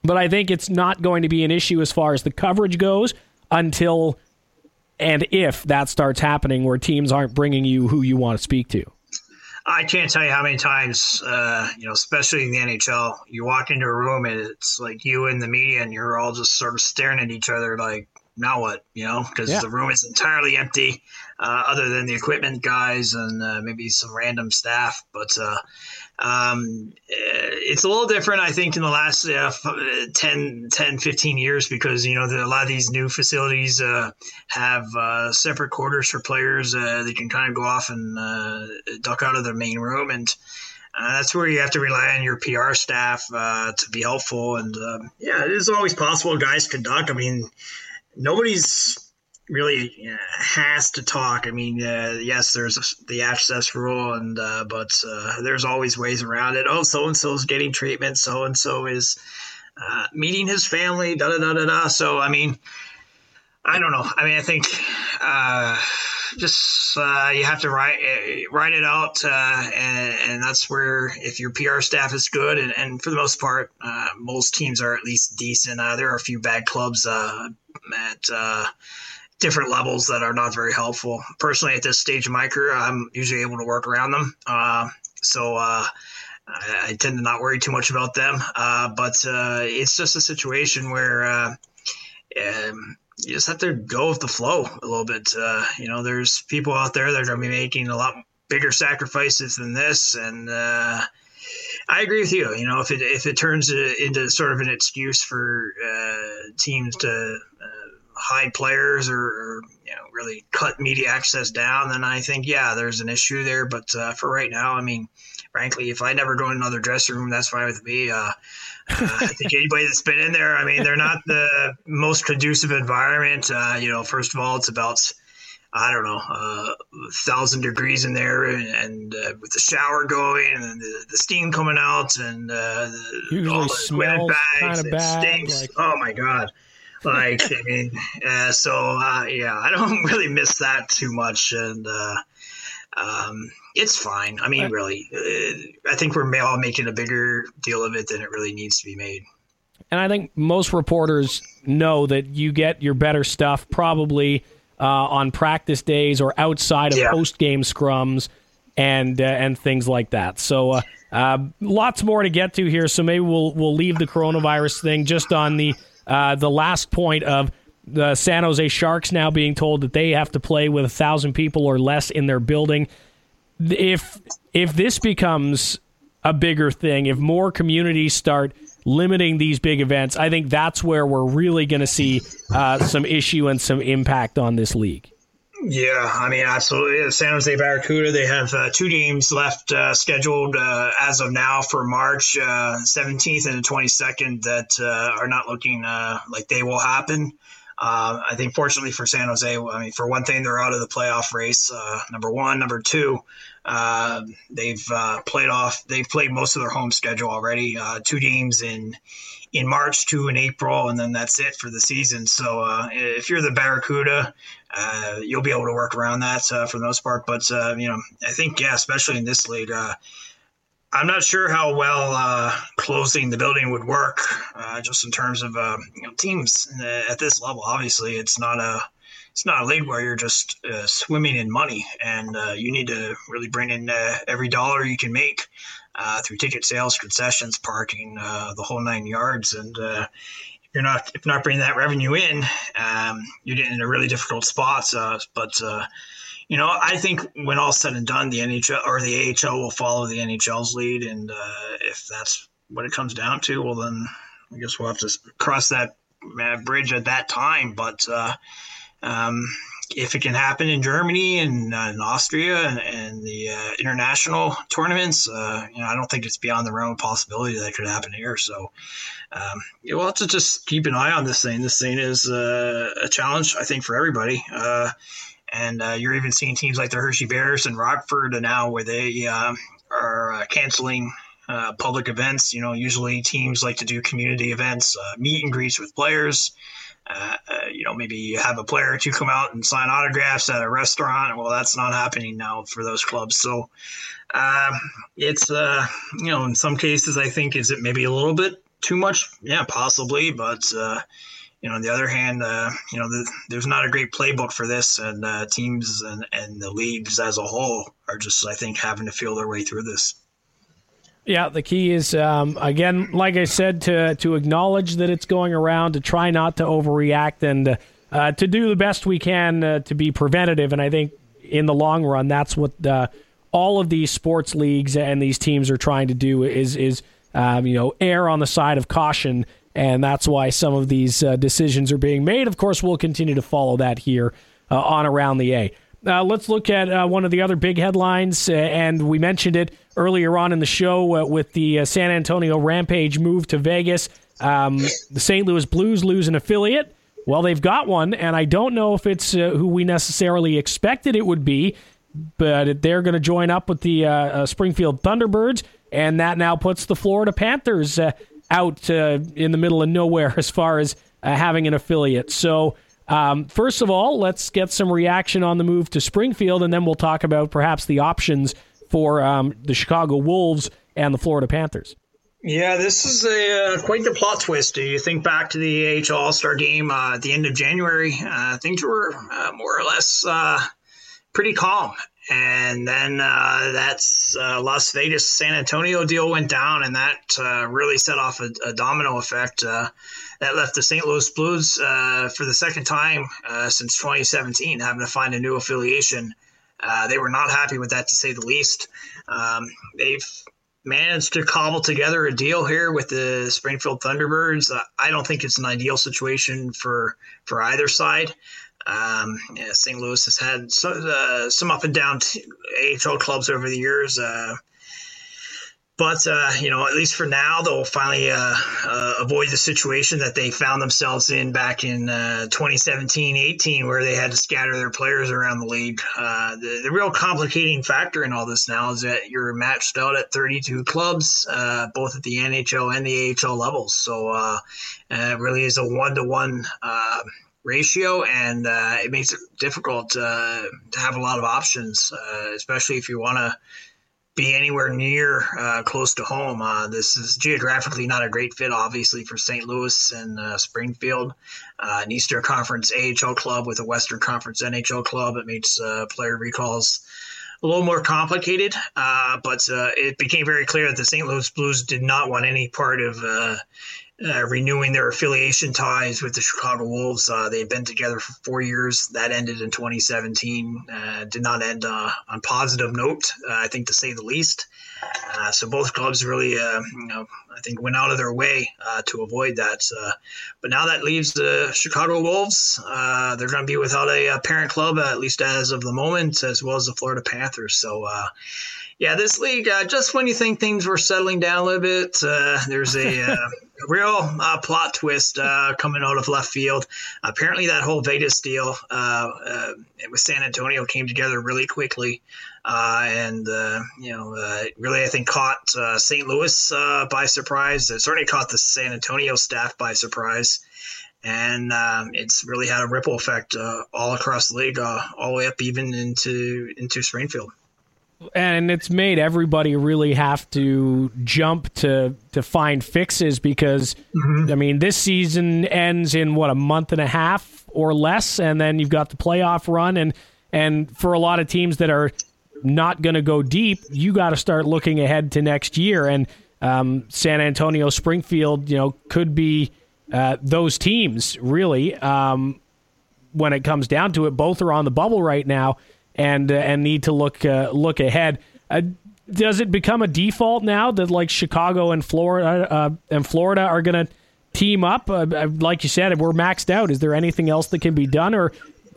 But I think it's not going to be an issue as far as the coverage goes until and if that starts happening where teams aren't bringing you who you want to speak to. I can't tell you how many times, uh, you know, especially in the NHL, you walk into a room and it's like you and the media, and you're all just sort of staring at each other, like, now what? You know, because yeah. the room is entirely empty, uh, other than the equipment guys and uh, maybe some random staff. But uh, um, it's a little different, I think, in the last uh, 10, 10, 15 years because, you know, the, a lot of these new facilities uh, have uh, separate quarters for players. Uh, they can kind of go off and uh, duck out of their main room. And uh, that's where you have to rely on your PR staff to be helpful. And um, yeah, it is always possible guys can duck. I mean, nobody's really has to talk. I mean, uh, yes, there's the access rule, and uh, but uh, there's always ways around it. Oh, so and so is getting treatment. So and so is uh, meeting his family. Da da da da da. So I mean, I don't know. I mean, I think uh, just uh, you have to write write it out, and, and, that's where if your PR staff is good, and, and for the most part, most teams are at least decent. there are a few bad clubs at different levels that are not very helpful. Personally, at this stage of my career, I'm usually able to work around them. Uh, so uh, I, I, tend to not worry too much about them. Uh, but uh, it's just a situation where uh, um, you just have to go with the flow a little bit. Uh, you know, there's people out there that are going to be making a lot bigger sacrifices than this, and I agree with you. You know, if it if it turns into sort of an excuse for teams to hide players or, or, you know really cut media access down, then I think yeah, there's an issue there. But uh, for right now, I mean, frankly, if I never go in another dressing room, that's fine with me. Uh, uh, I think *laughs* anybody that's been in there, I mean, they're not the most conducive environment. Uh, you know, first of all, it's about I don't know, uh, thousand degrees in there, and, and uh, with the shower going, and the, the steam coming out, and uh, the, all the smells kind of bad. Stinks. Like... Oh my god! Like I mean, uh, so uh, yeah, I don't *laughs* really miss that too much, and uh, um, it's fine. I mean, really, uh, I think we're all making a bigger deal of it than it really needs to be made. And I think most reporters know that you get your better stuff probably uh, on practice days or outside of yeah. post game scrums and uh, and things like that. So. Uh, lots more to get to here, so maybe we'll we'll leave the coronavirus thing just on the uh, the last point of the San Jose Sharks now being told that they have to play with a thousand people or less in their building. If if this becomes a bigger thing, if more communities start limiting these big events, I think that's where we're really going to see uh, some issue and some impact on this league. Yeah, I mean, absolutely. San Jose Barracuda, they have uh, two games left uh, scheduled uh, as of now for March 17th uh, and the 22nd that uh, are not looking uh, like they will happen. I think, fortunately for San Jose, I mean, for one thing, they're out of the playoff race. number one, number two, they've played off. They've played most of their home schedule already. two games in in March, two in April, and then that's it for the season. So uh, if you're the Barracuda, uh, you'll be able to work around that uh, for the most part. But uh, you know, I think yeah, especially in this league, uh, I'm not sure how well uh, closing the building would work, just in terms of you know, teams at this level. Obviously, it's not a it's not a league where you're just swimming in money, and you need to really bring in every dollar you can make uh, through ticket sales, concessions, parking, uh, the whole nine yards. And uh, you're not if not bringing that revenue in, um, you're getting in a really difficult spot. but uh, you know, I think when all said and done, the NHL or the AHL will follow the NHL's lead, and uh, if that's what it comes down to, well, then I guess we'll have to cross that uh, bridge at that time. But um, if it can happen in Germany and uh, in Austria and, and the uh, international tournaments, uh, you know, I don't think it's beyond the realm of possibility that it could happen here. So um, we'll have to just keep an eye on this thing. This thing is uh, a challenge, I think, for everybody. Uh, and uh, you're even seeing teams like the Hershey Bears and Rockford now, where they are uh, canceling uh, public events. You know, usually teams like to do community events, uh, meet and greets with players. Uh, uh, you know, maybe you have a player two come out and sign autographs at a restaurant. Well, that's not happening now for those clubs. So um, it's, uh, you know, in some cases, I think, is it maybe a little bit too much? Yeah, possibly. But, you know, on the other hand, uh, you know, the, there's not a great playbook for this, and uh, teams and, and the leagues as a whole are just, I think, having to feel their way through this. Yeah, the key is um, again, like I said, to to acknowledge that it's going around, to try not to overreact, and uh, to do the best we can uh, to be preventative. And I think in the long run, that's what uh, all of these sports leagues and these teams are trying to do is is um, you know err on the side of caution, and that's why some of these uh, decisions are being made. Of course, we'll continue to follow that here uh, on around the A. Uh, let's look at uh, one of the other big headlines, uh, and we mentioned it earlier on in the show uh, with the uh, San Antonio Rampage move to Vegas. Um, the St. Louis Blues lose an affiliate. Well, they've got one, and I don't know if it's uh, who we necessarily expected it would be, but they're going to join up with the Springfield Thunderbirds, and that now puts the Florida Panthers out in the middle of nowhere *laughs* as far as having an affiliate. So. Um, first of all, let's get some reaction on the move to Springfield, and then we'll talk about perhaps the options for um, the Chicago Wolves and the Florida Panthers. Yeah, this is a uh, quite the plot twist. Do you think back to the AHL All Star game uh, at the end of January, uh, things were uh, more or less uh, pretty calm. And then uh, that's Las Vegas San Antonio deal went down, and that really set off a, a domino effect that left the St. Louis Blues uh, for the second time uh, since 2017 having to find a new affiliation. Uh, they were not happy with that, to say the least. Um, they've managed to cobble together a deal here with the Springfield Thunderbirds. Uh, I don't think it's an ideal situation for for either side. Um, yeah, St. Louis has had so, uh, some up and down t- AHL clubs over the years. But uh, you know, at least for now, they'll finally uh, uh, avoid the situation that they found themselves in back in 2017-18, uh, where they had to scatter their players around the league. Uh, the, the, real complicating factor in all this now is that you're matched out at 32 clubs, uh, both at the NHL and the AHL levels. So it really is a one-to-one ratio, and it makes it difficult to have a lot of options, especially if you want to be anywhere near uh, close to home. Uh, this is geographically not a great fit, obviously, for St. Louis and uh, Springfield. Uh, an Eastern Conference AHL club with a Western Conference NHL club. It makes uh, player recalls a little more complicated, uh, but it became very clear that the St. Louis Blues did not want any part of uh, renewing their affiliation ties with the Chicago Wolves. Uh, they've been together for four years. That ended in 2017. Uh, did not end uh, on positive note, uh, I think, to say the least. So both clubs really, you know, I think, went out of their way to avoid that. but now that leaves the Chicago Wolves. they're going to be without a, a, parent club, at least as of the moment, as well as the Florida Panthers. So yeah, this league, uh, just when you think things were settling down a little bit, uh, there's a, uh, *laughs* real uh, plot twist uh, coming out of left field. Apparently, that whole Vegas deal uh, with San Antonio came together really quickly. and, you know, really, I think caught St. Louis by surprise. It certainly caught the San Antonio staff by surprise and um, it's really had a ripple effect uh, all across the league, uh, all the way up even into into Springfield and it's made everybody really have to jump to to find fixes because mm-hmm. I mean this season ends in what a month and a half or less, and then you've got the playoff run, and and for a lot of teams that are not going to go deep, you got to start looking ahead to next year, and um, San Antonio, Springfield, you know, could be uh, those teams really. Um, when it comes down to it, both are on the bubble right now and uh, and need to look uh, look ahead. Uh, does it become a default now that like Chicago and Florida uh, and Florida are going to team up? Uh, uh, like you said, we're maxed out. Is there anything else that can be done, or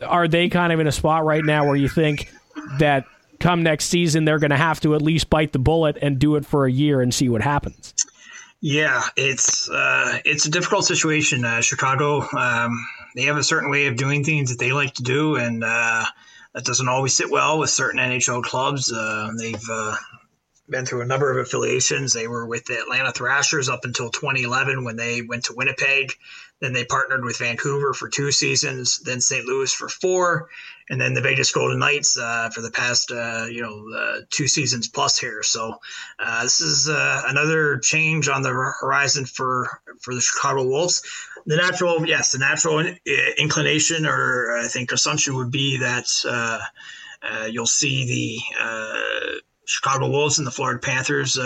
are they kind of in a spot right now where you think that come next season they're going to have to at least bite the bullet and do it for a year and see what happens? Yeah, it's uh, it's a difficult situation. Chicago, um, they have a certain way of doing things that they like to do, and uh, that doesn't always sit well with certain NHL clubs. Uh, they've uh, been through a number of affiliations. They were with the Atlanta Thrashers up until 2011 when they went to Winnipeg. Then they partnered with Vancouver for two seasons, then St. Louis for four, and then the Vegas Golden Knights uh, for the past uh, you know uh, two seasons plus here. So uh, this is uh, another change on the horizon for for the Chicago Wolves. The natural, yes, the natural uh, inclination or I think assumption would be that you'll see the Chicago Wolves and the Florida Panthers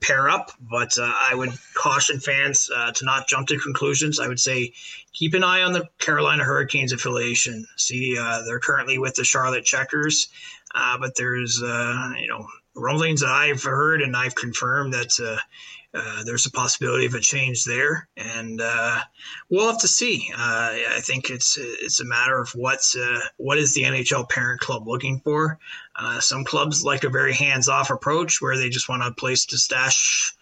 pair up, but uh, I would caution fans uh, to not jump to conclusions. I would say keep an eye on the Carolina Hurricanes affiliation. See, uh, they're currently with the Charlotte Checkers, uh, but there's uh, you know rumblings that I've heard and I've confirmed that uh, there's a possibility of a change there, and uh, we'll have to see. Uh, I think it's it's a matter of what uh, what is the NHL parent club looking for. Uh, some clubs like a very hands-off approach where they just want a place to stash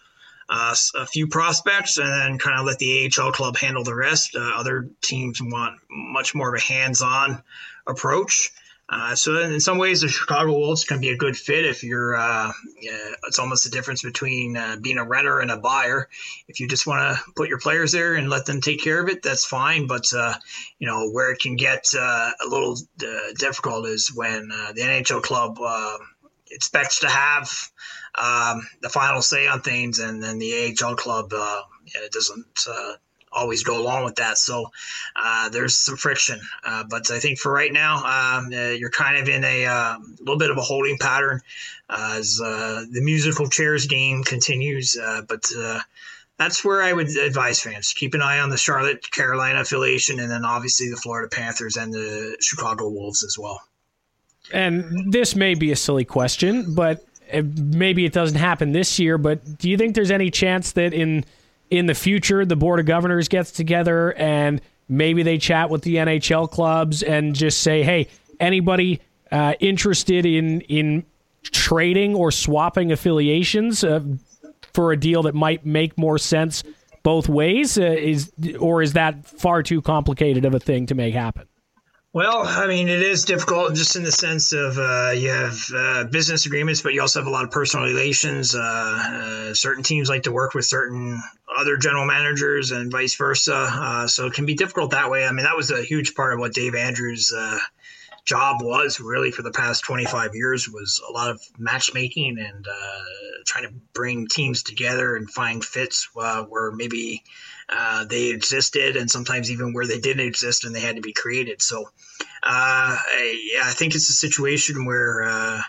a few prospects and then kind of let the AHL club handle the rest. other teams want much more of a hands-on approach. Uh, so in some ways, the Chicago Wolves can be a good fit if you're. Uh, it's almost the difference between uh, being a renter and a buyer. If you just want to put your players there and let them take care of it, that's fine. But uh, you know where it can get uh, a little uh, difficult is when the NHL club expects to have um, the final say on things, and then the AHL club doesn't always go along with that. So uh, there's some friction. Uh, but I think for right now, um, uh, you're kind of in a um, little bit of a holding pattern uh, as uh, the musical chairs game continues. Uh, but that's where I would advise fans keep an eye on the Charlotte Carolina affiliation, and then obviously the Florida Panthers and the Chicago Wolves as well. And this may be a silly question, but maybe it doesn't happen this year. But do you think there's any chance that in in the future the board of governors gets together and maybe they chat with the NHL clubs and just say, hey, anybody uh, interested in in trading or swapping affiliations uh, for a deal that might make more sense both ways uh, is or is that far too complicated of a thing to make happen? Well, I mean, it is difficult just in the sense of uh, you have uh, business agreements, but you also have a lot of personal relations. Uh, uh certain teams like to work with certain other general managers and vice versa. Uh, so it can be difficult that way. I mean, that was a huge part of what Dave Andrews' uh, job was really for the past 25 years was a lot of matchmaking and trying to bring teams together and find fits where maybe – uh, they existed, and sometimes even where they didn't exist and they had to be created. So, uh, I, I think it's a situation where uh,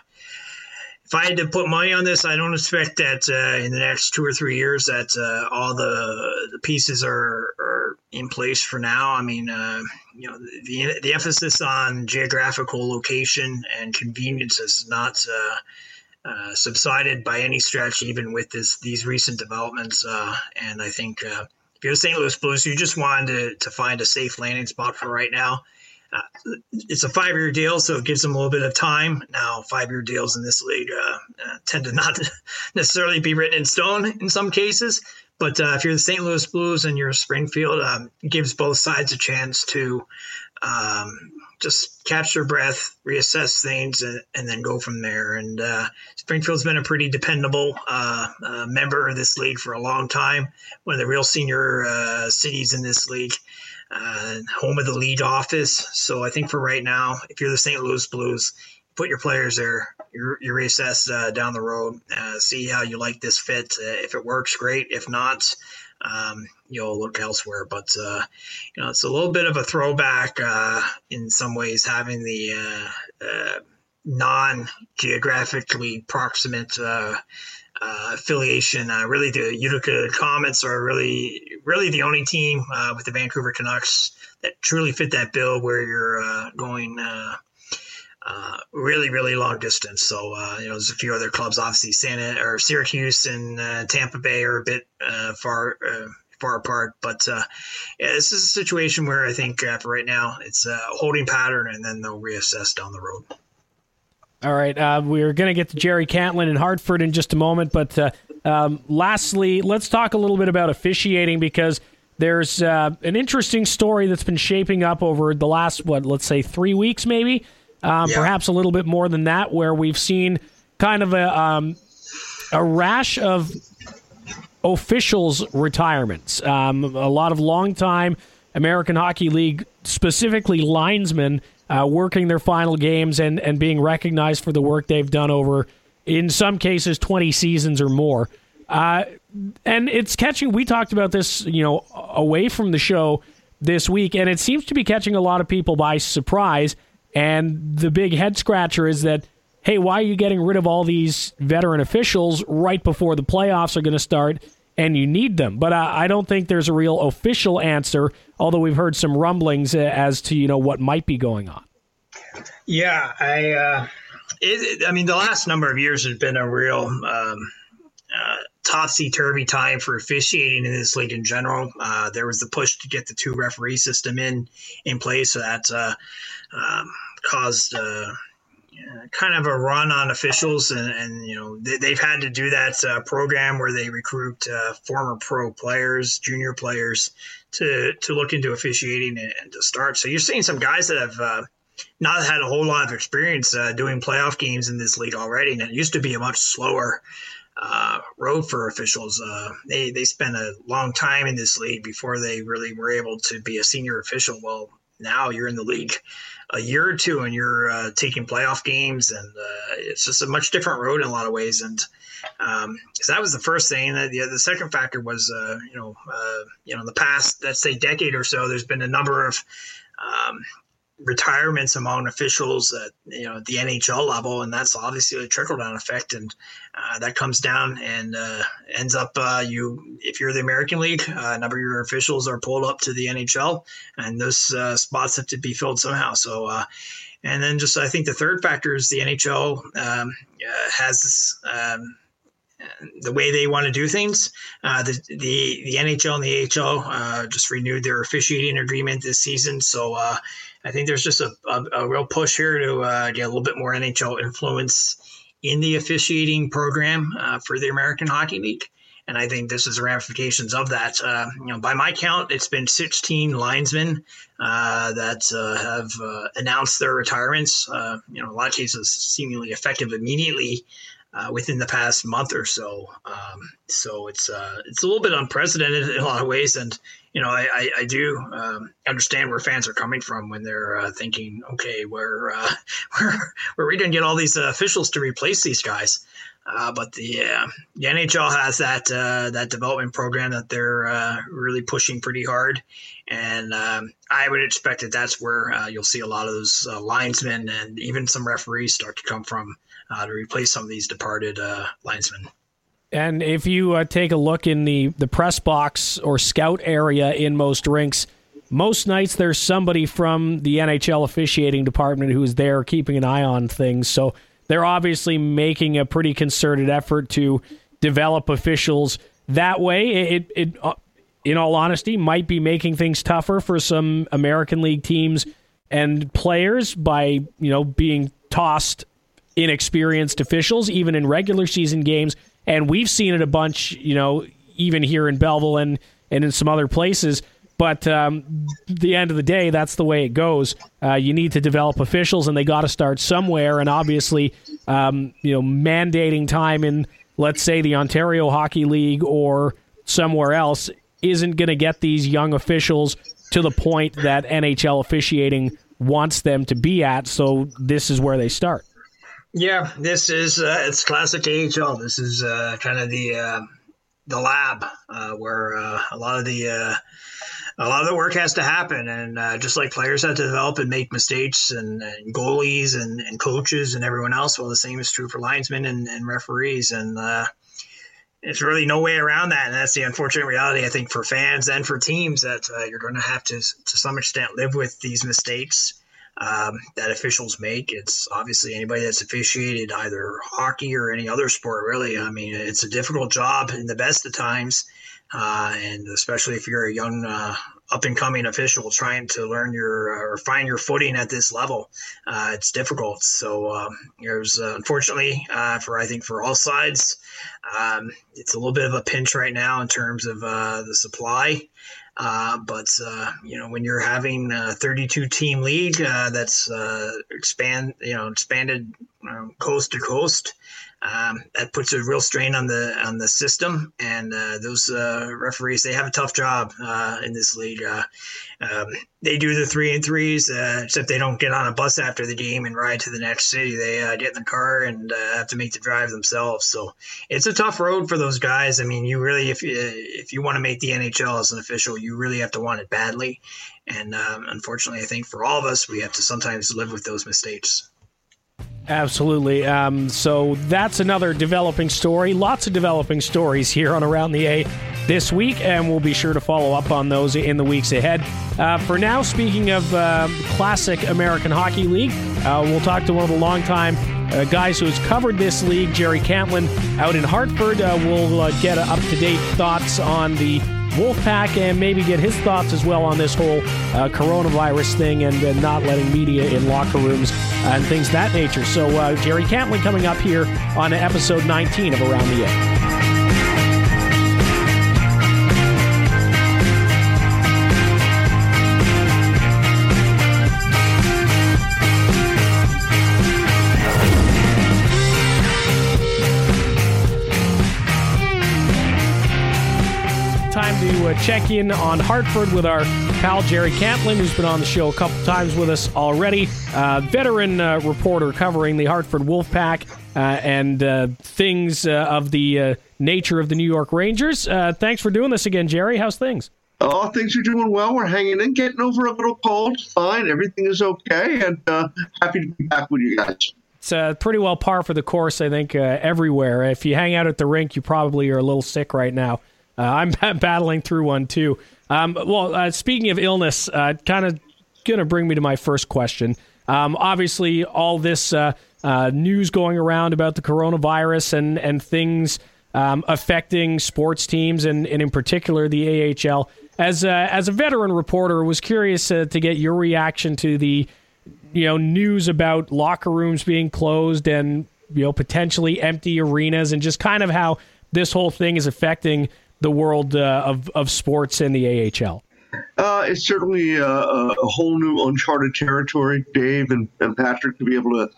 if I had to put money on this, I don't expect that uh, in the next two or three years that uh, all the, the pieces are, are in place for now. I mean, uh, you know, the, the emphasis on geographical location and convenience is not. Subsided by any stretch, even with this these recent developments. And I think if you're the St. Louis Blues, you just wanted to, to find a safe landing spot for right now. Uh, it's a five year deal, so it gives them a little bit of time. Now, five year deals in this league uh, uh, tend to not *laughs* necessarily be written in stone in some cases. But uh, if you're the St. Louis Blues and you're Springfield, um, gives both sides a chance to um, just catch their breath, reassess things, and, and then go from there. And uh, Springfield's been a pretty dependable uh, uh, member of this league for a long time. One of the real senior uh, cities in this league, uh, home of the league office. So I think for right now, if you're the St. Louis Blues, put your players there. You, you reassess uh, down the road, see how you like this fit. if it works, great. If not, um, you'll look elsewhere. But uh, you know, it's a little bit of a throwback uh, in some ways, having the uh, uh non-geographically proximate uh, uh, affiliation. really, the Utica Comets are really, really the only team with the Vancouver Canucks that truly fit that bill, where you're going. Uh, really, really long distance. So, uh, you know, there's a few other clubs, obviously Santa or Syracuse and uh, Tampa Bay are a bit far far apart. But uh, yeah, this is a situation where I think uh, for right now it's a holding pattern, and then they'll reassess down the road. All right, uh, we're going to get to Jerry Cantlin in Hartford in just a moment, but uh, um, lastly, let's talk a little bit about officiating because there's uh, an interesting story that's been shaping up over the last what, let's say, three weeks, maybe, um, yeah. perhaps a little bit more than that, where we've seen kind of a um, a rash of officials' retirements. Um, a lot of long-time American Hockey League, specifically linesmen, uh, working their final games and, and being recognized for the work they've done over, in some cases, 20 seasons or more. Uh, and it's catching, we talked about this, you know, away from the show this week, and it seems to be catching a lot of people by surprise. And the big head scratcher is that hey, why are you getting rid of all these veteran officials right before the playoffs are going to start and you need them? But uh, I don't think there's a real official answer, although we've heard some rumblings uh, as to, you know, what might be going on. Yeah, I, uh, it, I mean, the last number of years has been a real um, uh, topsy turvy time for officiating in this league in general. Uh, there was the push to get the two referee system in in place, so that uh, um, caused uh, kind of a run on officials, and, and you know they, have had to do that uh, program where they recruit uh, former pro players, junior players, to to look into officiating and, and to start. So you're seeing some guys that have uh, not had a whole lot of experience uh, doing playoff games in this league already, and it used to be a much slower. Uh, road for officials. Uh, they they spent a long time in this league before they really were able to be a senior official. Well, now you're in the league a year or two and you're uh, taking playoff games, and uh, it's just a much different road in a lot of ways. And um, so that was the first thing. The, the second factor was, uh, you know, uh, you know, in the past, let's say, decade or so, there's been a number of um, retirements among officials at you know the NHL level, and that's obviously a trickle down effect, and uh, that comes down and uh, ends up uh, you if you're the American League, uh, a number of your officials are pulled up to the NHL, and those uh, spots have to be filled somehow. So. Uh, and then just I think the third factor is the NHL um, has um, the way they want to do things. Uh, the, the the NHL and the AHL uh, just renewed their officiating agreement this season, so uh, I think there's just a, a, a real push here to uh, get a little bit more NHL influence in the officiating program uh, for the American Hockey League. And I think this is the ramifications of that. Uh, you know, by my count, it's been 16 linesmen uh, that uh, have uh, announced their retirements. you know, a lot of cases seemingly effective immediately uh, within the past month or so. Um, so it's uh, it's a little bit unprecedented in a lot of ways, and you know I, I, I do um, understand where fans are coming from when they're uh, thinking, okay, where uh, *laughs* where where are we to get all these uh, officials to replace these guys? Uh, but the the NHL has that that development program that they're really pushing pretty hard, and um, I would expect that that's where you'll see a lot of those linesmen and even some referees start to come from uh, to replace some of these departed uh, linesmen. And if you uh, take a look in the, the press box or scout area in most rinks, most nights there's somebody from the NHL officiating department who's there keeping an eye on things. So they're obviously making a pretty concerted effort to develop officials that way. It, it, uh, in all honesty, might be making things tougher for some American League teams and players by you know being tossed inexperienced officials, even in regular season games. And we've seen it a bunch, you know, even here in Belleville and, and in some other places. But um, the end of the day, that's the way it goes. Uh, you need to develop officials, and they got to start somewhere. And obviously, um, you know, mandating time in, let's say, the Ontario Hockey League or somewhere else isn't going to get these young officials to the point that NHL officiating wants them to be at. So this is where they start. Yeah, this is uh, it's classic AHL. This is uh, kind of the uh, the lab uh, where uh, a lot of the uh, a lot of the work has to happen, and just like players have to develop and make mistakes, and, and goalies and, and, coaches and everyone else. Well, the same is true for linesmen and, and referees, and it's really no way around that. And that's the unfortunate reality, I think, for fans and for teams that you're going to have to, to some extent, live with these mistakes um, that officials make. It's obviously anybody that's officiated either hockey or any other sport, really. I mean, it's a difficult job in the best of times. Uh, and especially if you're a young uh, up and coming official trying to learn your or find your footing at this level, uh, it's difficult. So um, there's uh, unfortunately uh, for I think for all sides, um, it's a little bit of a pinch right now in terms of uh, the supply. Uh, but uh, you know, when you're having a 32 team league uh, that's uh, expand, you know, expanded um, coast to coast. Um, that puts a real strain on the on the system, and uh, those uh, referees they have a tough job uh, in this league. Uh, um, they do the three and threes, uh, except they don't get on a bus after the game and ride to the next city. They uh, get in the car and have to make the drive themselves. So it's a tough road for those guys. I mean, you really, if you, if you want to make the NHL as an official, you really have to want it badly. And um, unfortunately, I think for all of us, we have to sometimes live with those mistakes. Absolutely. Um, so that's another developing story. Lots of developing stories here on Around the A this week, and we'll be sure to follow up on those in the weeks ahead. Uh, for now, speaking of uh, classic American Hockey League, uh, we'll talk to one of the longtime uh, guys who has covered this league, Jerry Cantlin, out in Hartford. Uh, we'll uh, get up to date thoughts on the Wolfpack and maybe get his thoughts as well on this whole uh, coronavirus thing and uh, not letting media in locker rooms and things that nature. So, uh, Jerry Cantlin coming up here on episode 19 of Around the Edge. To uh, check in on Hartford with our pal Jerry Cantlin, who's been on the show a couple times with us already. Uh, veteran uh, reporter covering the Hartford Wolfpack uh, and uh, things uh, of the nature of the New York Rangers. thanks for doing this again, Jerry. How's things? Oh, things are doing well. We're hanging in, getting over a little cold. Fine, everything is okay, and happy to be back with you guys it's uh, pretty well par for the course, I think, uh, everywhere. If you hang out at the rink, you probably are a little sick right now. Uh, I'm *laughs* battling through one too. Um, well, uh, speaking of illness, uh, kind of going to bring me to my first question. Um, obviously, all this uh, uh, news going around about the coronavirus and and things um, affecting sports teams and, and in particular the AHL. As a, as a veteran reporter, was curious to get your reaction to the you know news about locker rooms being closed and you know potentially empty arenas and just kind of how this whole thing is affecting the world uh, of of sports in the AHL? Uh, it's certainly a, a, whole new uncharted territory, Dave and, and, Patrick, to be able to,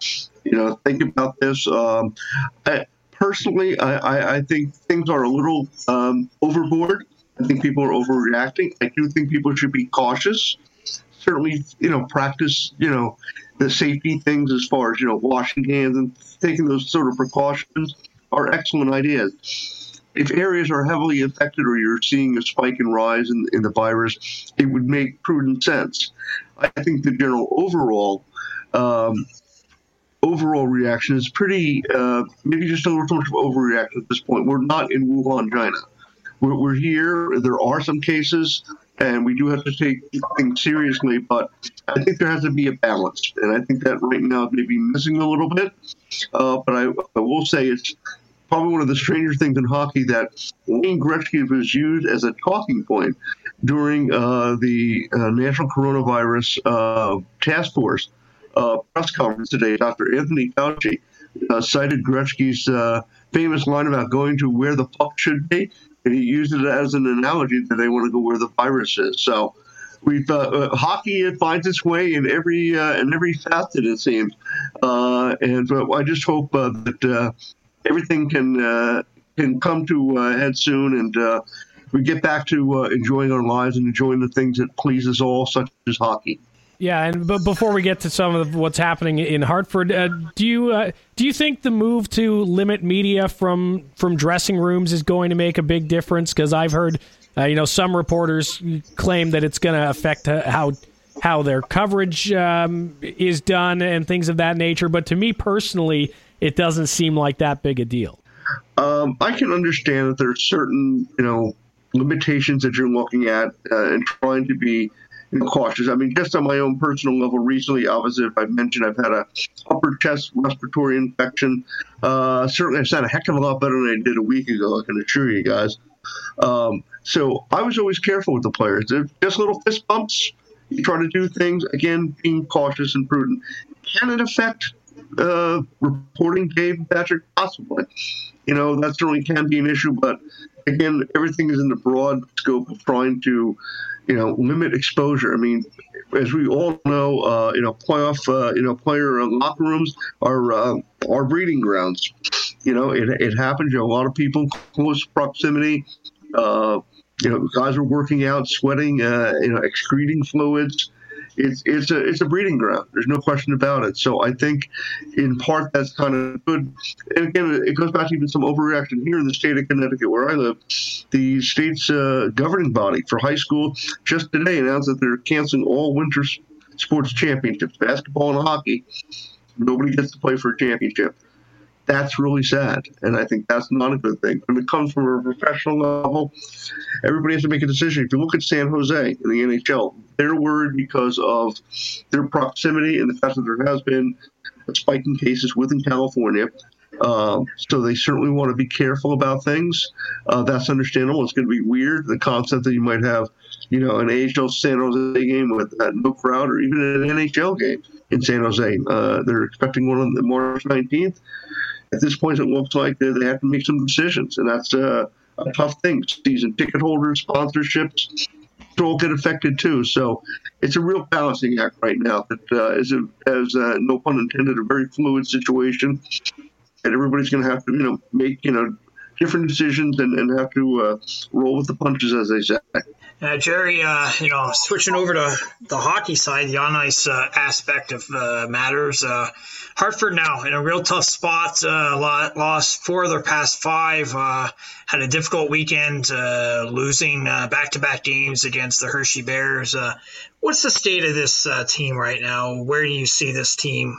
you know, think about this. Um, I, personally, I, I, I, think things are a little um, overboard. I think people are overreacting. I do think people should be cautious. Certainly, you know, practice, you know, the safety things as far as you know, washing hands and taking those sort of precautions are excellent ideas if areas are heavily affected or you're seeing a spike and rise in, in the virus, it would make prudent sense. I think the general overall um, overall reaction is pretty uh, maybe just a little too much of overreaction at this point. We're not in Wuhan, China. We're, we're here. There are some cases, and we do have to take things seriously. But I think there has to be a balance, and I think that right now may be missing a little bit. Uh, but I, I will say it's probably one of the stranger things in hockey that Wayne Gretzky was used as a talking point during uh, the uh, National Coronavirus uh, Task Force uh, press conference today. Dr. Anthony Fauci uh, cited Gretzky's uh, famous line about going to where the puck should be, and he used it as an analogy that they want to go where the virus is. So. We've hockey it finds its way in every in every facet it seems, and I just hope that everything can uh, can come to a head soon, and uh, we get back to uh, enjoying our lives and enjoying the things that please us all, such as hockey. Yeah, and but before we get to some of what's happening in Hartford, uh, do you uh, do you think the move to limit media from from dressing rooms is going to make a big difference? Because I've heard, uh, you know, some reporters claim that it's going to affect how how their coverage um, is done and things of that nature. But to me personally, it doesn't seem like that big a deal. Um, I can understand that there's certain, you know, limitations that you're looking at uh, and trying to be you know, cautious. I mean, just on my own personal level, recently, obviously, if I mentioned I've had a upper chest respiratory infection. Uh, certainly, I sound a heck of a lot better than I did a week ago. I can assure you guys. Um, so I was always careful with the players. just little fist bumps. You try to do things again, being cautious and prudent. Can it affect uh, reporting Dave Patrick? Possibly. You know, that certainly can be an issue, but again, everything is in the broad scope of trying to, you know, limit exposure. I mean, as we all know, uh, you know, playoff, uh, you know, player locker rooms are uh, are breeding grounds. You know, it, it happens. You a lot of people close proximity. Uh, you know, guys are working out, sweating, uh, you know, excreting fluids it's it's a it's a breeding ground. There's no question about it. So I think, in part, that's kind of good. And again, it goes back to even some overreaction here in the state of Connecticut, where I live. The state's uh, governing body for high school just today announced that they're canceling all winter sports championships, basketball and hockey. Nobody gets to play for a championship that's really sad. And I think that's not a good thing. When it comes from a professional level, everybody has to make a decision. If you look at San Jose in the NHL, they're worried because of their proximity and the fact that there has been a spike in cases within California. Um, so they certainly want to be careful about things. Uh, that's understandable. It's going to be weird. The concept that you might have, you know, an AHL San Jose game with uh, no crowd, or even an NHL game in San Jose. Uh, they're expecting one on the March 19th at this point, it looks like they, have to make some decisions, and that's uh, a tough thing. Season ticket holders, sponsorships, all get affected too. So it's a real balancing act right now. That uh, is, a, as uh, no pun intended, a very fluid situation, and everybody's going to have to, you know, make you know different decisions and, and have to uh, roll with the punches, as they say. Uh, Jerry, uh, you know, switching over to the hockey side, the on ice uh, aspect of uh, matters. Uh, Hartford now in a real tough spot. Uh, lost four of their past five. had a difficult weekend, losing back to back games against the Hershey Bears. what's the state of this team right now? Where do you see this team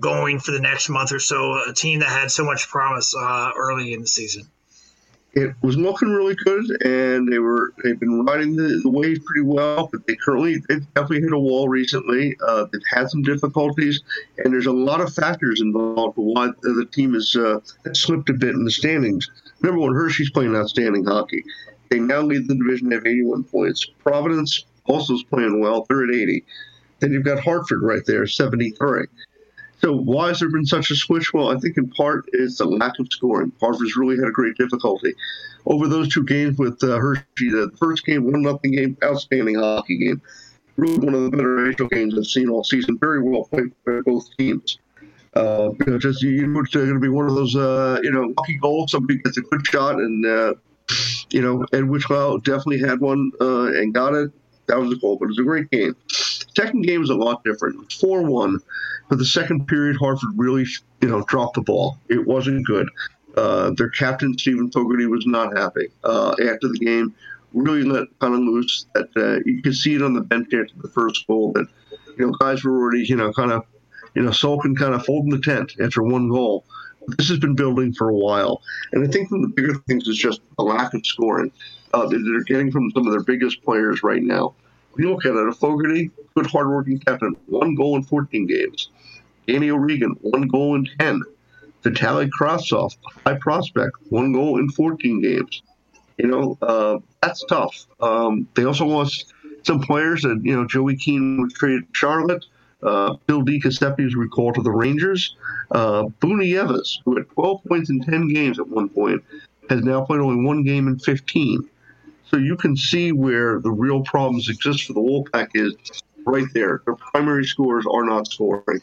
going for the next month or so? A team that had so much promise early in the season it was looking really good, and they were they've been riding the, the wave pretty well. But they currently they've definitely hit a wall recently. Uh, they've had some difficulties, and there's a lot of factors involved for why the team has uh, slipped a bit in the standings. Remember when Hershey's playing outstanding hockey. They now lead the division. at 81 points. Providence also is playing well. They're at 80. Then you've got Hartford right there, 73. So why has there been such a switch? Well, I think in part is the lack of scoring. Hartford's really had a great difficulty over those two games with uh, Hershey. The first game, one nothing game, outstanding hockey game. Really one of the better NHL games I've seen all season. Very well played by both teams. Uh, you know, just you know, it's going to be one of those uh, you know lucky goals. Somebody gets a good shot, and uh, you know, Ed Witchwell definitely had one uh, and got it. That was a goal, but it was a great game. Second game was a lot different. Four one. But the second period, Hartford really, you know, dropped the ball. It wasn't good. Uh, their captain Steven Fogarty was not happy uh, after the game. Really let kind of loose. That uh, you could see it on the bench after the first goal. That you know, guys were already, you know, kind of, you know, sulking, kind of folding the tent after one goal. This has been building for a while, and I think one of the bigger things is just a lack of scoring uh, that they're getting from some of their biggest players right now. You look at it, a Fogarty, good hardworking captain, one goal in 14 games. Danny O'Regan, one goal in 10. Vitaly Kravtsov, high prospect, one goal in 14 games. You know, uh, that's tough. Um, they also lost some players that, you know, Joey Keane was traded to Charlotte. Uh, Phil Di Giuseppe was recalled to the Rangers. Uh, Buchnevich, who had 12 points in 10 games at one point, has now played only one game in 15. So you can see where the real problems exist for the Wolfpack is right there. Their primary scores are not scoring.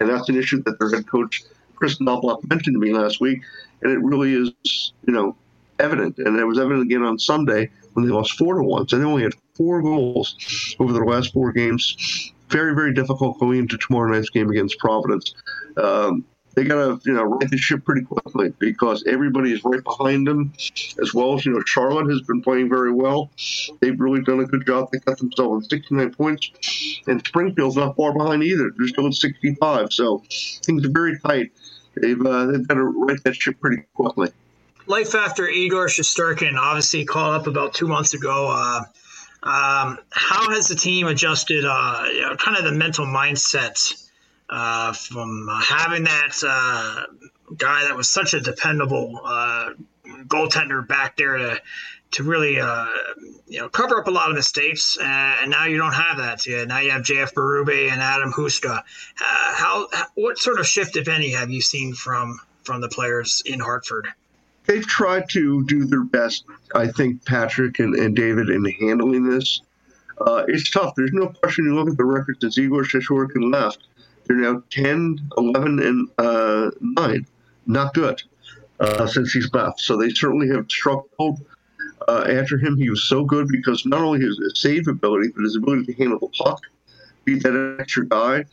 And that's an issue that their head coach, Chris Knoblauch, mentioned to me last week. And it really is, you know, evident. And it was evident again on Sunday when they lost four to one. So they only had four goals over their last four games. Very, very difficult going into tomorrow night's game against Providence. Um, they got to you know right the ship pretty quickly because everybody is right behind them, as well as you know Charlotte has been playing very well. They've really done a good job. They got themselves 69 points, and Springfield's not far behind either. They're still at 65, so things are very tight. They've uh, they've got to right that ship pretty quickly. Life after Igor Shesterkin obviously called up about two months ago. Uh, um, how has the team adjusted? Uh, you know, kind of the mental mindset uh, from having that uh, guy that was such a dependable uh, goaltender back there to to really uh, you know cover up a lot of mistakes, uh, and now you don't have that. Yeah, now you have JF Berube and Adam Huska. Uh, how what sort of shift, if any, have you seen from from the players in Hartford? they've tried to do their best. I think Patrick and, and David in handling this. Uh, it's tough. There's no question. You look at the records since Igor Shesterkin left. They're now 10, 11, and uh, 9. Not good uh, since he's left. So they certainly have struggled uh, after him. He was so good because not only his, save ability, but his ability to handle the puck, be that extra guy,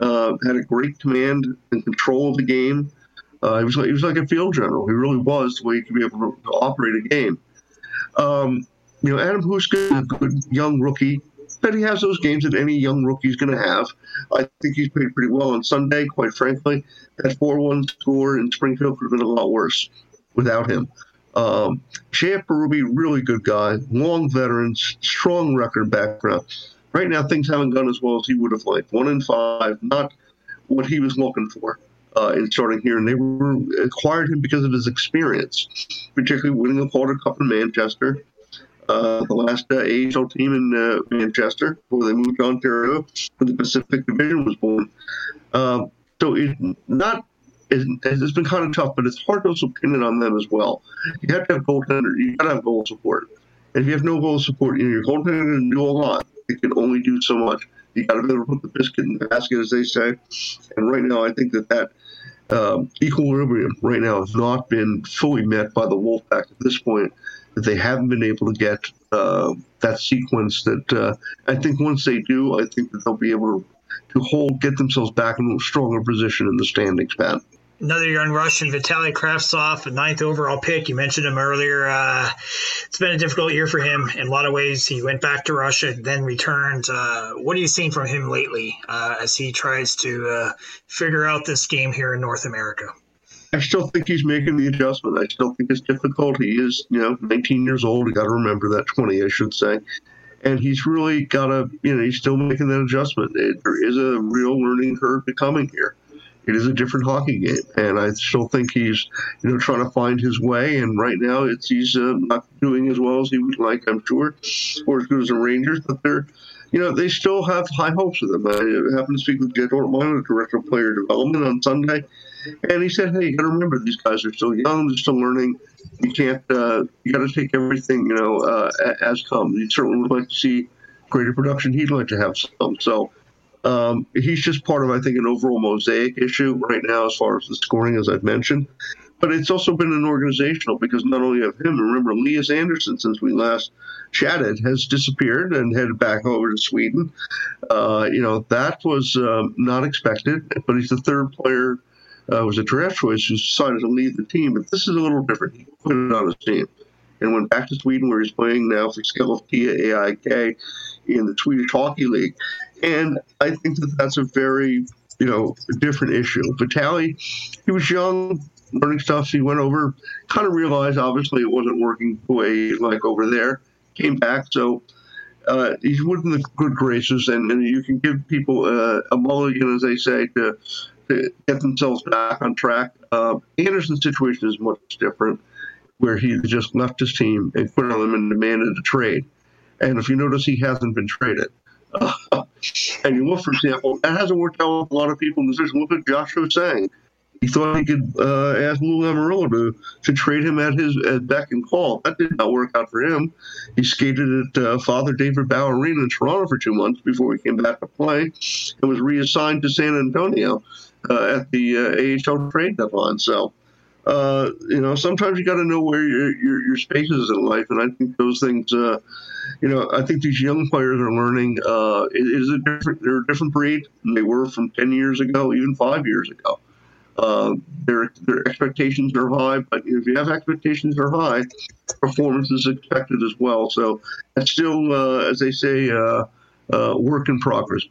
uh, had a great command and control of the game. Uh, he was like he was like a field general. He really was the way he could be able to, operate a game. Um, you know, Adam Huska a good young rookie, but he has those games that any young rookie is going to have. I think he's played pretty well on Sunday. Quite frankly, that four-one score in Springfield could have been a lot worse without him. Um, J.F. Berube, really good guy, long veteran, strong record background. Right now, things haven't gone as well as he would have liked. One in five, not what he was looking for uh, in starting here, and they were acquired him because of his experience, particularly winning the Calder Cup in Manchester, uh, the last uh, AHL team in uh, Manchester before they moved to Ontario when the Pacific Division was born. Uh, so it's not. It's been kind of tough, but it's hard to also pin it on them as well. You have to have goaltender. You got to have goal support. And if you have no goal support, you know, your goaltender can do a lot. It can only do so much. You got to be able to put the biscuit in the basket, as they say. And right now, I think that that um, equilibrium right now has not been fully met by the Wolfpack at this point. They haven't been able to get uh, that sequence. That uh, I think once they do, I think that they'll be able to, to hold, get themselves back in a stronger position in the standings, Pat another young Russian, Vitaly Kravtsov, a ninth overall pick. You mentioned him earlier. Uh, it's been a difficult year for him in a lot of ways. He went back to Russia, then returned. Uh, what are you seeing from him lately uh, as he tries to uh, figure out this game here in North America? I still think he's making the adjustment. I still think it's difficult. He is, you know, 19 years old. You got to remember that 20, I should say. And he's really got to, you know, he's still making that adjustment. It, there is a real learning curve to coming here it is a different hockey game, and I still think he's you know trying to find his way. And right now, it's he's uh, not doing as well as he would like, I'm sure, or as good as the Rangers. But they're you know they still have high hopes of them. I happened to speak with Jed Ortmeyer, the director of player development, on Sunday, and he said, "Hey, you got to remember these guys are still young, they're still learning. You can't uh, you got to take everything you know uh, as comes. You certainly would like to see." Greater production, he'd like to have some. So um, he's just part of, I think, an overall mosaic issue right now as far as the scoring, as I've mentioned. But it's also been an organizational because not only of him, remember, Lias Andersson, since we last chatted, has disappeared and headed back over to Sweden. Uh, you know, that was um, not expected, but he's the third player, uh, was a draft choice, who decided to leave the team. But this is a little different. He put it on his team and went back to Sweden where he's playing now for Skellefteå AIK in the Swedish Hockey League. And I think that that's a very, you know, different issue. Vitaly, he was young, learning stuff. He went over, kind of realized obviously it wasn't working the way like over there. Came back, so uh, he's within the good graces, and, and you can give people uh, a mulligan, as they say, to, to get themselves back on track. Uh, Andersson's situation is much different, where he just left his team and quit on them and demanded a trade. And if you notice, he hasn't been traded. *laughs* and you look, for example, that hasn't worked out with a lot of people in the position. Look at Josh Ho-Sang. He thought he could uh, ask Lou Lamoriello to, to trade him at his at beck and call. That did not work out for him. He skated at uh, Father David Bauer Arena in Toronto for two months before he came back to play and was reassigned to San Antonio uh, at the uh, AHL trade deadline. So, uh, you know, sometimes you got to know where your, your, your space is in life, and I think those things uh, you know, I think these young players are learning. Uh, it is a different, they're a different breed than they were from ten years ago, even five years ago. Uh, their their expectations are high, but if you have expectations are high, performance is expected as well. So it's still, uh, as they say, uh, uh work in progress.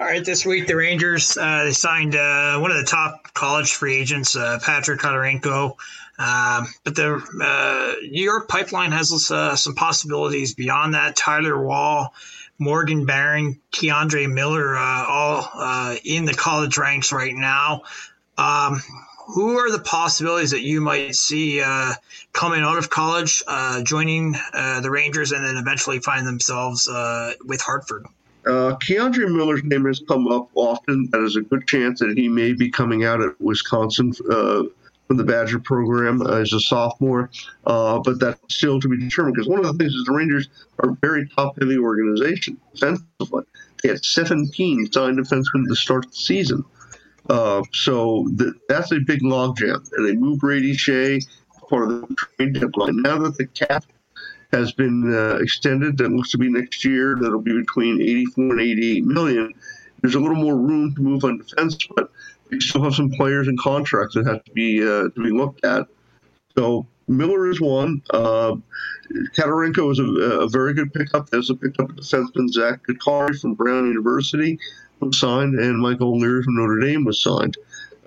All right, this week the Rangers uh, they signed uh, one of the top college free agents, Patrick Khodorenko. Um, but the uh, New York pipeline has uh, some possibilities beyond that. Tyler Wall, Morgan Barron, K'Andre Miller, uh, all uh, in the college ranks right now. Um, who are the possibilities that you might see uh, coming out of college, joining the Rangers, and then eventually find themselves with Hartford? Uh, K'Andre Miller's name has come up often. That is a good chance that he may be coming out at Wisconsin uh, from the Badger program uh, as a sophomore, uh, but that's still to be determined because one of the things is the Rangers are a very top-heavy organization defensively. They had 17 signed defensemen to start the season. Uh, so th- that's a big logjam. And they moved Brady Skjei part of the trade deadline. Now that the cap has been uh, extended, that looks to be next year, that'll be between 84 and 88 million. There's a little more room to move on defense, but we still have some players and contracts that have to be uh, to be looked at. So Miller is one. Uh, Khodorenko is a, a, very good pickup. There's a pickup defenseman Zach Giuttari from Brown University was signed, and Michael O'Leary from Notre Dame was signed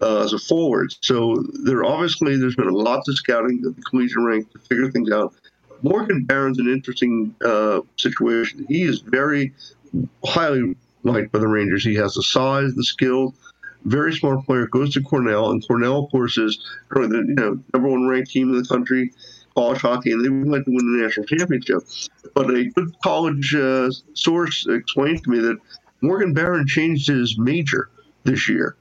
uh, as a forward. So there obviously there's been a lot of scouting at the collegiate rank to figure things out. Morgan Barron's an interesting uh, situation. He is very highly liked by the Rangers. He has the size, the skill, very smart player. Goes to Cornell, and Cornell, of course, is currently the you know, number one ranked team in the country college hockey, and they would like to win the national championship. But a good college uh, source explained to me that Morgan Barron changed his major this year.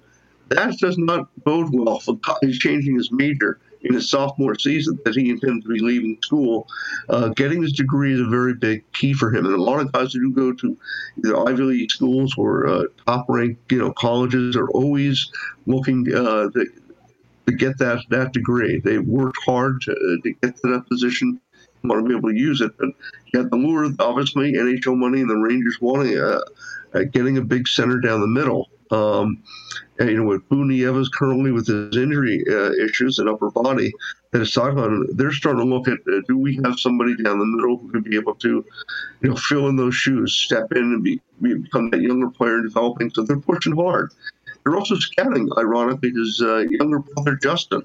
That does not bode well for he's changing his major in his sophomore season that he intends to be leaving school. Uh, getting his degree is a very big key for him. And a lot of guys who do go to either Ivy League schools or uh, top ranked you know colleges are always looking uh, to, to, get that that degree. They worked hard to, to get to that position. Want to be able to use it, but you had the lure, obviously, NHL money, and the Rangers wanting uh, uh, getting a big center down the middle. Um, and, you know, with Evans currently with his injury uh, issues and upper body that is talking about, they're starting to look at uh, do we have somebody down the middle who could be able to, you know, fill in those shoes, step in and be, become that younger player developing. So they're pushing hard. They're also scouting, ironically, his uh, younger brother Justin,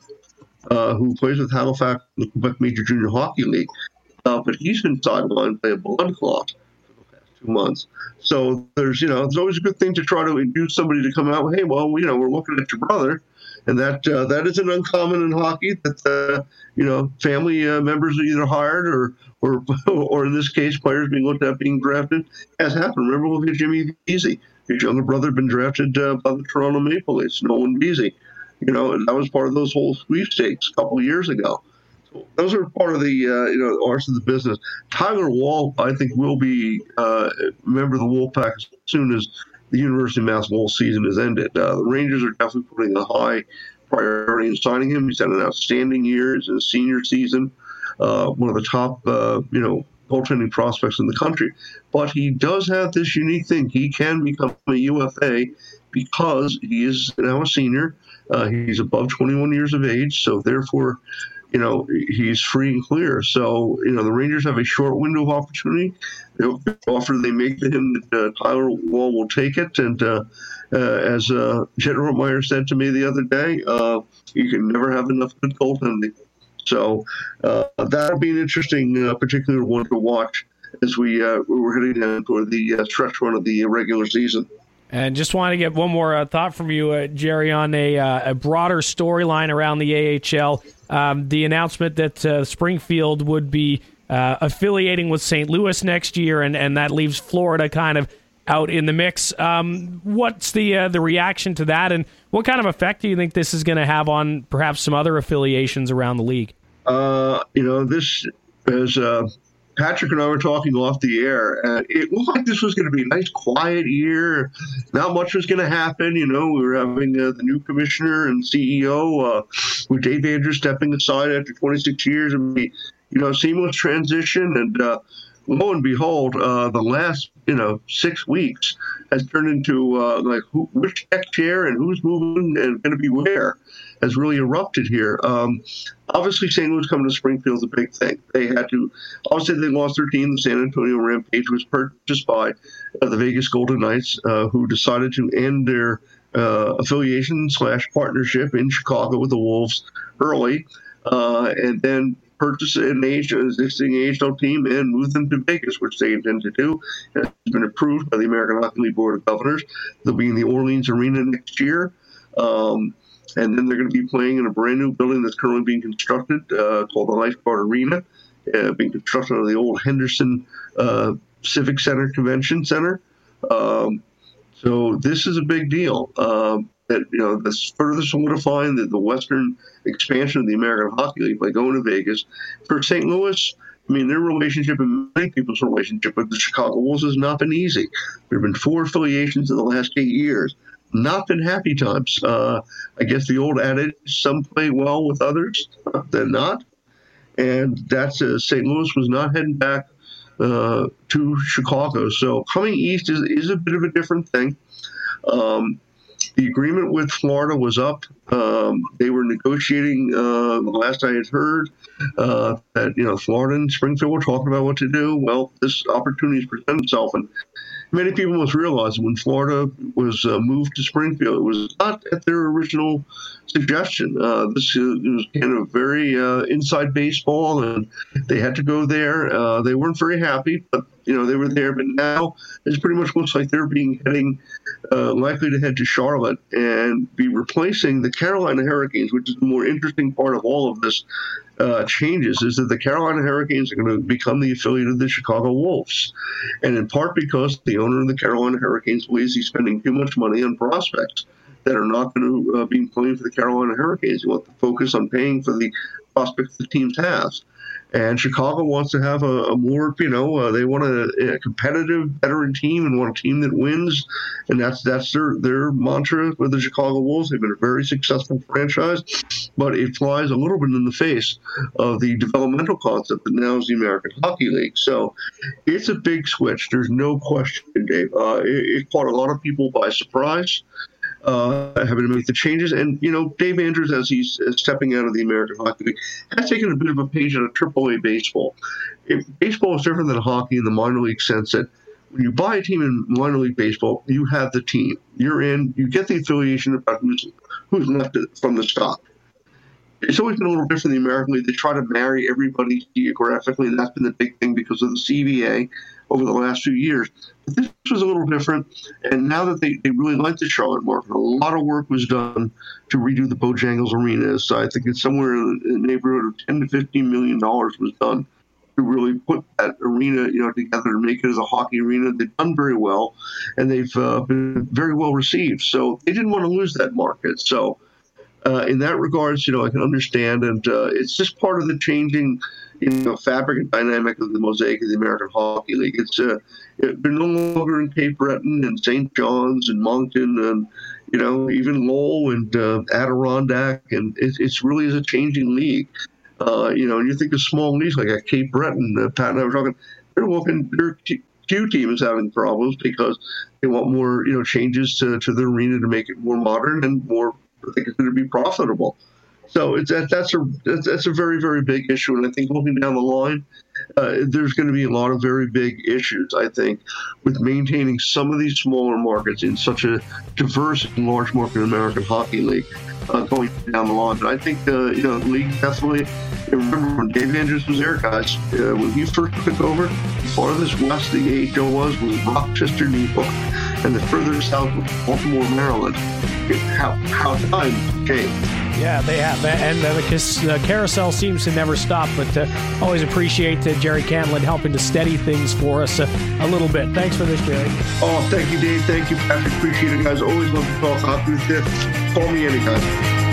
uh, who plays with Halifax in the Quebec Major Junior Hockey League, uh, but he's been sidelined by a blood clot for the past two months. So there's, you know, it's always a good thing to try to induce somebody to come out. Hey, well, you know, we're looking at your brother, and that uh, that isn't uncommon in hockey. That uh, you know, family uh, members are either hired or or *laughs* or in this case, players being looked at being drafted has happened. Remember, at Jimmy Vesey. His younger brother had been drafted by the Toronto Maple Leafs, Nolan Vesey. You know, and that was part of those whole sweepstakes a couple years ago those are part of the uh, you know arts of the business. Tyler Wall, I think, will be uh, a member of the Wolfpack as soon as the University of Mass Lowell season is ended. Uh, the Rangers are definitely putting a high priority in signing him. He's had an outstanding year. It's his senior season. Uh, one of the top, uh, you know, goaltending prospects in the country. But he does have this unique thing. He can become a UFA because he is now a senior. Uh, he's above 21 years of age, so therefore you know, he's free and clear. So, you know, the Rangers have a short window of opportunity. The offer they make to him, uh, Tyler Wall will take it. And uh, uh, as uh, Jed Ortmeyer said to me the other day, uh, you can never have enough good goaltending. So uh, that'll be an interesting, particular one to watch as we we're heading down toward the stretch run of the regular season. And just want to get one more uh, thought from you, uh, Jerry, on a, uh, a broader storyline around the AHL. Um, the announcement that uh, Springfield would be uh, affiliating with St. Louis next year, and, and that leaves Florida kind of out in the mix. Um, what's the uh, the reaction to that, and what kind of effect do you think this is going to have on perhaps some other affiliations around the league? you know, this is Patrick and I were talking off the air, and it looked like this was going to be a nice, quiet year. Not much was going to happen. You know, we were having uh, the new commissioner and CEO, uh, with Dave Andrews stepping aside after 26 years, and you know, seamless transition. And uh, lo and behold, uh, the last, you know, six weeks has turned into uh, like who, which tech chair and who's moving and going to be where has really erupted here. Um, obviously, St. Louis coming to Springfield is a big thing. They had to, obviously, they lost their team. The San Antonio Rampage was purchased by uh, the Vegas Golden Knights, uh, who decided to end their uh, affiliation slash partnership in Chicago with the Wolves early, uh, and then purchase an age, existing AHL team and move them to Vegas, which they intend to do. It's been approved by the American Hockey League Board of Governors. They'll be in the Orleans Arena next year. Um, and then they're going to be playing in a brand new building that's currently being constructed uh, called the Lifeguard Arena, uh, being constructed on the old Henderson uh, Civic Center Convention Center. Um, so this is a big deal. Um, that you know this further solidifying the, the Western expansion of the American Hockey League by going to Vegas. For St. Louis, I mean, their relationship and many people's relationship with the Chicago Wolves has not been easy. There have been four affiliations in the last eight years. Not been happy times. Uh, I guess the old adage: some play well with others, *laughs* than not. And that's uh, St. Louis was not heading back uh, to Chicago. So coming east is, is a bit of a different thing. Um, the agreement with Florida was up. Um, they were negotiating. Uh, last I had heard uh, that you know Florida and Springfield were talking about what to do. Well, this opportunity has presented itself, and many people must realize when Florida was uh, moved to Springfield, it was not at their original suggestion. Uh, this was kind of very uh, inside baseball, and they had to go there. Uh, they weren't very happy, but you know they were there. But now it pretty much looks like they're being heading uh, likely to head to Charlotte and be replacing the Carolina Hurricanes, which is the more interesting part of all of this uh, changes is that the Carolina Hurricanes are going to become the affiliate of the Chicago Wolves. And in part because the owner of the Carolina Hurricanes believes he's spending too much money on prospects that are not going to uh, be playing for the Carolina Hurricanes. He wants to focus on paying for the prospects the teams have. And Chicago wants to have a, a more, you know, uh, they want a, a, competitive veteran team and want a team that wins, and that's that's their their mantra with the Chicago Wolves. They've been a very successful franchise, but it flies a little bit in the face of the developmental concept that now is the American Hockey League. So it's a big switch. There's no question, Dave. Uh, it, it caught a lot of people by surprise uh, having to make the changes. And, you know, Dave Andrews, as he's stepping out of the American Hockey League, has taken a bit of a page out of AAA baseball. Baseball is different than hockey in the minor league sense that when you buy a team in minor league baseball, you have the team. You're in, you get the affiliation about who's, who's left from the stock. It's always been a little different in the American League. They try to marry everybody geographically. And that's been the big thing because of the CBA over the last few years. But this was a little different. And now that they, they really like the Charlotte market, a lot of work was done to redo the Bojangles Arena. So I think it's somewhere in the neighborhood of 10 to 15 million dollars was done to really put that arena, you know, together and make it as a hockey arena. They've done very well, and they've uh, been very well received. So they didn't want to lose that market. So uh, in that regards, you know, I can understand, and uh, it's just part of the changing you know, fabric and dynamic of the mosaic of the American Hockey League. It's uh, it, they're no longer in Cape Breton and St. John's and Moncton and you know even Lowell and uh, Adirondack, and it, it's really is a changing league. Uh, you know, and you think of small leagues like at Cape Breton, uh, Pat and I were talking. They're looking. Their Q team is having problems because they want more, you know, changes to, to the arena to make it more modern and more. They consider to be profitable. So it's that, that's a that's a very very big issue, and I think looking down the line, uh, there's going to be a lot of very big issues. I think with maintaining some of these smaller markets in such a diverse and large market American Hockey League uh, going down the line. But I think uh, you know the league definitely. Remember when Dave Andrews was there, guys? Uh, when he first took over, farthest west the AHL was was Rochester, New York, and the further south was Baltimore, Maryland. How how times changed. Yeah, they have. And the carousel seems to never stop, but uh, always appreciate uh, Jerry Cantlin helping to steady things for us uh, a little bit. Thanks for this, Jerry. Oh, thank you, Dave. Thank you, Patrick. Appreciate it, guys. Always love to talk hockey with you. Call me anytime.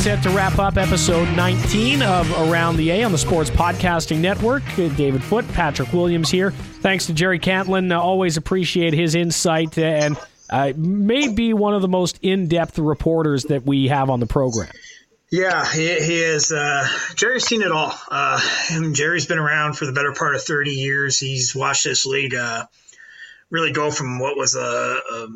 Set to wrap up episode 19 of Around the A on the Sports Podcasting Network. David Foote, Patrick Williams here. Thanks to Jerry Cantlin. Uh, always appreciate his insight and uh, may be one of the most in depth reporters that we have on the program. Yeah, he, he is. Uh, Jerry's seen it all. Uh, Jerry's been around for the better part of 30 years. He's watched this league uh, really go from what was a, a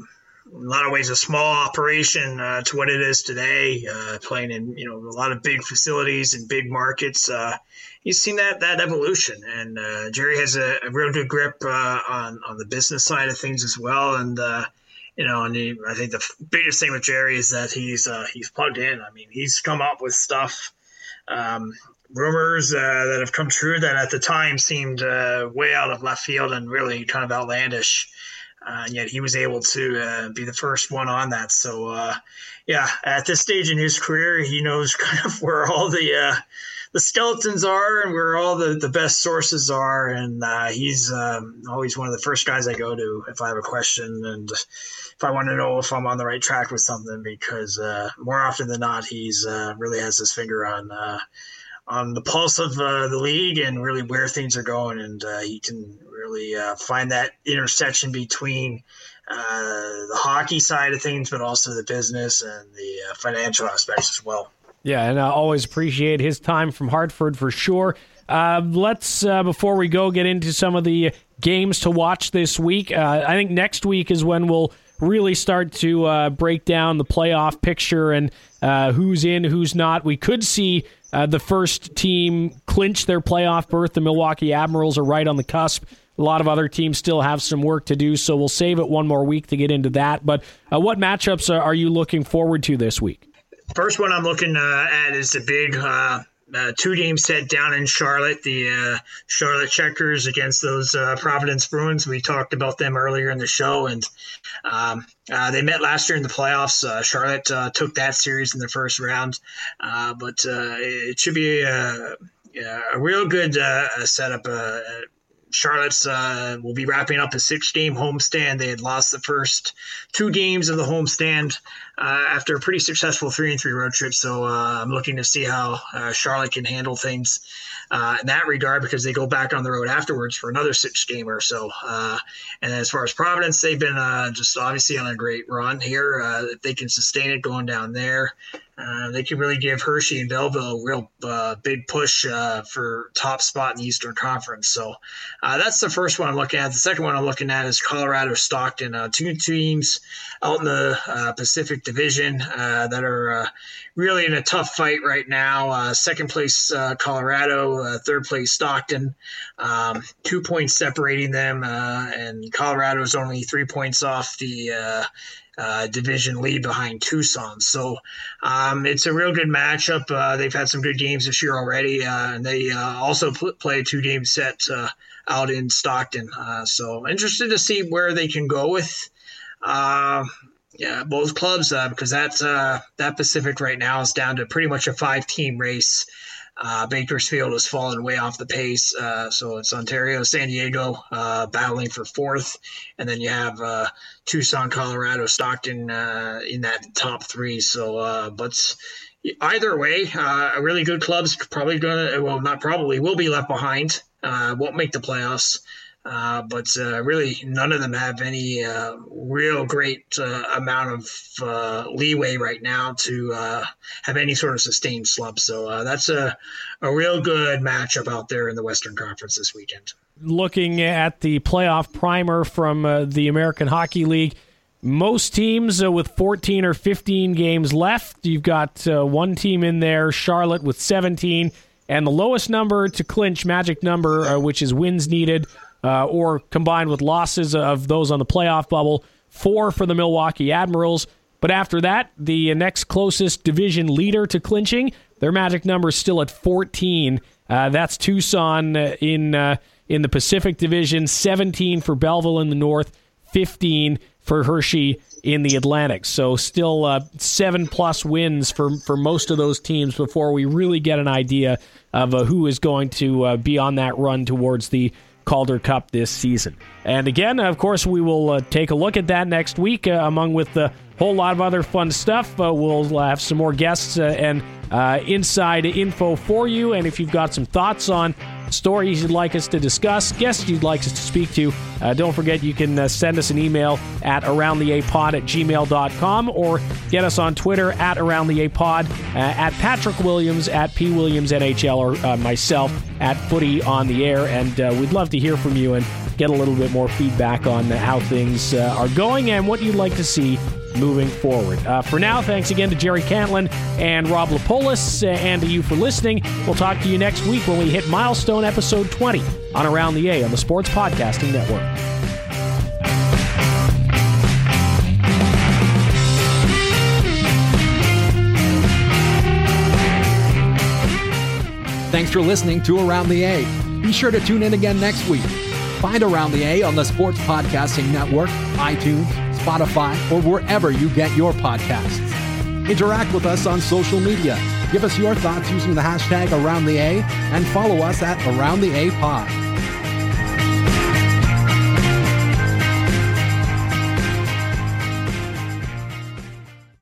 a lot of ways a small operation uh, to what it is today, uh, playing in you know a lot of big facilities and big markets. Uh, he's seen that that evolution, and uh, Jerry has a, a, real good grip uh, on on the business side of things as well. And uh, you know, and he, I think the biggest thing with Jerry is that he's he's plugged in. I mean, he's come up with stuff. Um, rumors that have come true that at the time seemed way out of left field and really kind of outlandish Uh, and yet he was able to uh, be the first one on that. So, uh, yeah, at this stage in his career, he knows *laughs* kind of where all the uh, the skeletons are and where all the, the best sources are. And uh, he's um, always one of the first guys I go to if I have a question and if I want to know if I'm on the right track with something, because uh, more often than not, he's really has his finger on on the pulse of uh, the league and really where things are going, and uh, he can really find that intersection between. the hockey side of things, but also the business and the financial aspects as well. Yeah, and I always appreciate his time from Hartford for sure. Uh, let's, uh, before we go, get into some of the games to watch this week. Uh, I think next week is when we'll really start to uh, break down the playoff picture and uh, who's in, who's not. We could see uh, the first team clinch their playoff berth. The Milwaukee Admirals are right on the cusp. A lot of other teams still have some work to do, so we'll save it one more week to get into that. But what matchups are, you looking forward to this week? First one I'm looking uh, at is the big uh, uh, two game set down in Charlotte, the uh, Charlotte Checkers against those uh, Providence Bruins. We talked about them earlier in the show, and um, uh, they met last year in the playoffs. Charlotte took that series in the first round, but it should be a, a real good setup. Charlotte's uh, will be wrapping up a six game homestand. They had lost the first two games of the homestand uh, after a pretty successful three and three road trip. So uh, I'm looking to see how uh, Charlotte can handle things uh, in that regard because they go back on the road afterwards for another six game or so. Uh, and as far as Providence, they've been just obviously on a great run here. if they can sustain it going down there, uh, they can really give Hershey and Belleville a real uh, big push uh, for top spot in the Eastern Conference. So uh, that's the first one I'm looking at. The second one I'm looking at is Colorado Stockton, uh, two teams out in the Pacific Division that are really in a tough fight right now. second place Colorado, third place Stockton, um, two points separating them, and Colorado is only three points off the uh, division lead behind Tucson. So um, it's a real good matchup. Uh, they've had some good games this year already, uh, and they uh, also pl- play a two game set uh, out in Stockton. So interested to see where they can go with. yeah, both clubs because that that Pacific right now is down to pretty much a five team race. Uh, Bakersfield has fallen way off the pace. Uh, so it's Ontario, San Diego uh, battling for fourth. And then you have uh, Tucson, Colorado, Stockton uh, in that top three. So, uh, but either way, a really good club's probably going to, well, not probably, will be left behind, won't make the playoffs. Uh, but uh, really, none of them have any uh, real great uh, amount of uh, leeway right now to have any sort of sustained slump. So that's a, a real good matchup out there in the Western Conference this weekend. Looking at the playoff primer from the American Hockey League, most teams with 14 or 15 games left. You've got one team in there, Charlotte, with 17. And the lowest number to clinch, magic number, which is wins needed, uh, or combined with losses of those on the playoff bubble, four for the Milwaukee Admirals. But after that, the next closest division leader to clinching, their magic number is still at 14. Uh, that's Tucson in uh, in the Pacific Division, 17 for Belleville in the North, 15 for Hershey in the Atlantic. So still uh, seven plus wins for for most of those teams before we really get an idea of uh, who is going to uh, be on that run towards the Calder Cup this season. And again, of course, we will uh, take a look at that next week, uh, among with a whole lot of other fun stuff. Uh, we'll have some more guests uh, and uh, inside info for you. And if you've got some thoughts on stories you'd like us to discuss, guests you'd like us to speak to, uh, don't forget you can uh, send us an email at aroundtheapod at gmail.com or get us on Twitter at aroundtheapod, uh, at Patrick Williams, at P. Williams NHL, or uh, myself at Footy on the Air. And uh, we'd love to hear from you and get a little bit more feedback on how things uh, are going and what you'd like to see moving forward. Uh, for now, thanks again to Jerry Cantlin and Rob Lapolis, uh, and to you for listening. We'll talk to you next week when we hit milestone episode 20 on Around the A on the Sports Podcasting Network. Thanks for listening to Around the A. Be sure to tune in again next week. Find Around the A on the Sports Podcasting Network, iTunes, Spotify, or wherever you get your podcasts. Interact with us on social media. Give us your thoughts using the hashtag Around the A and follow us at Around the A Pod.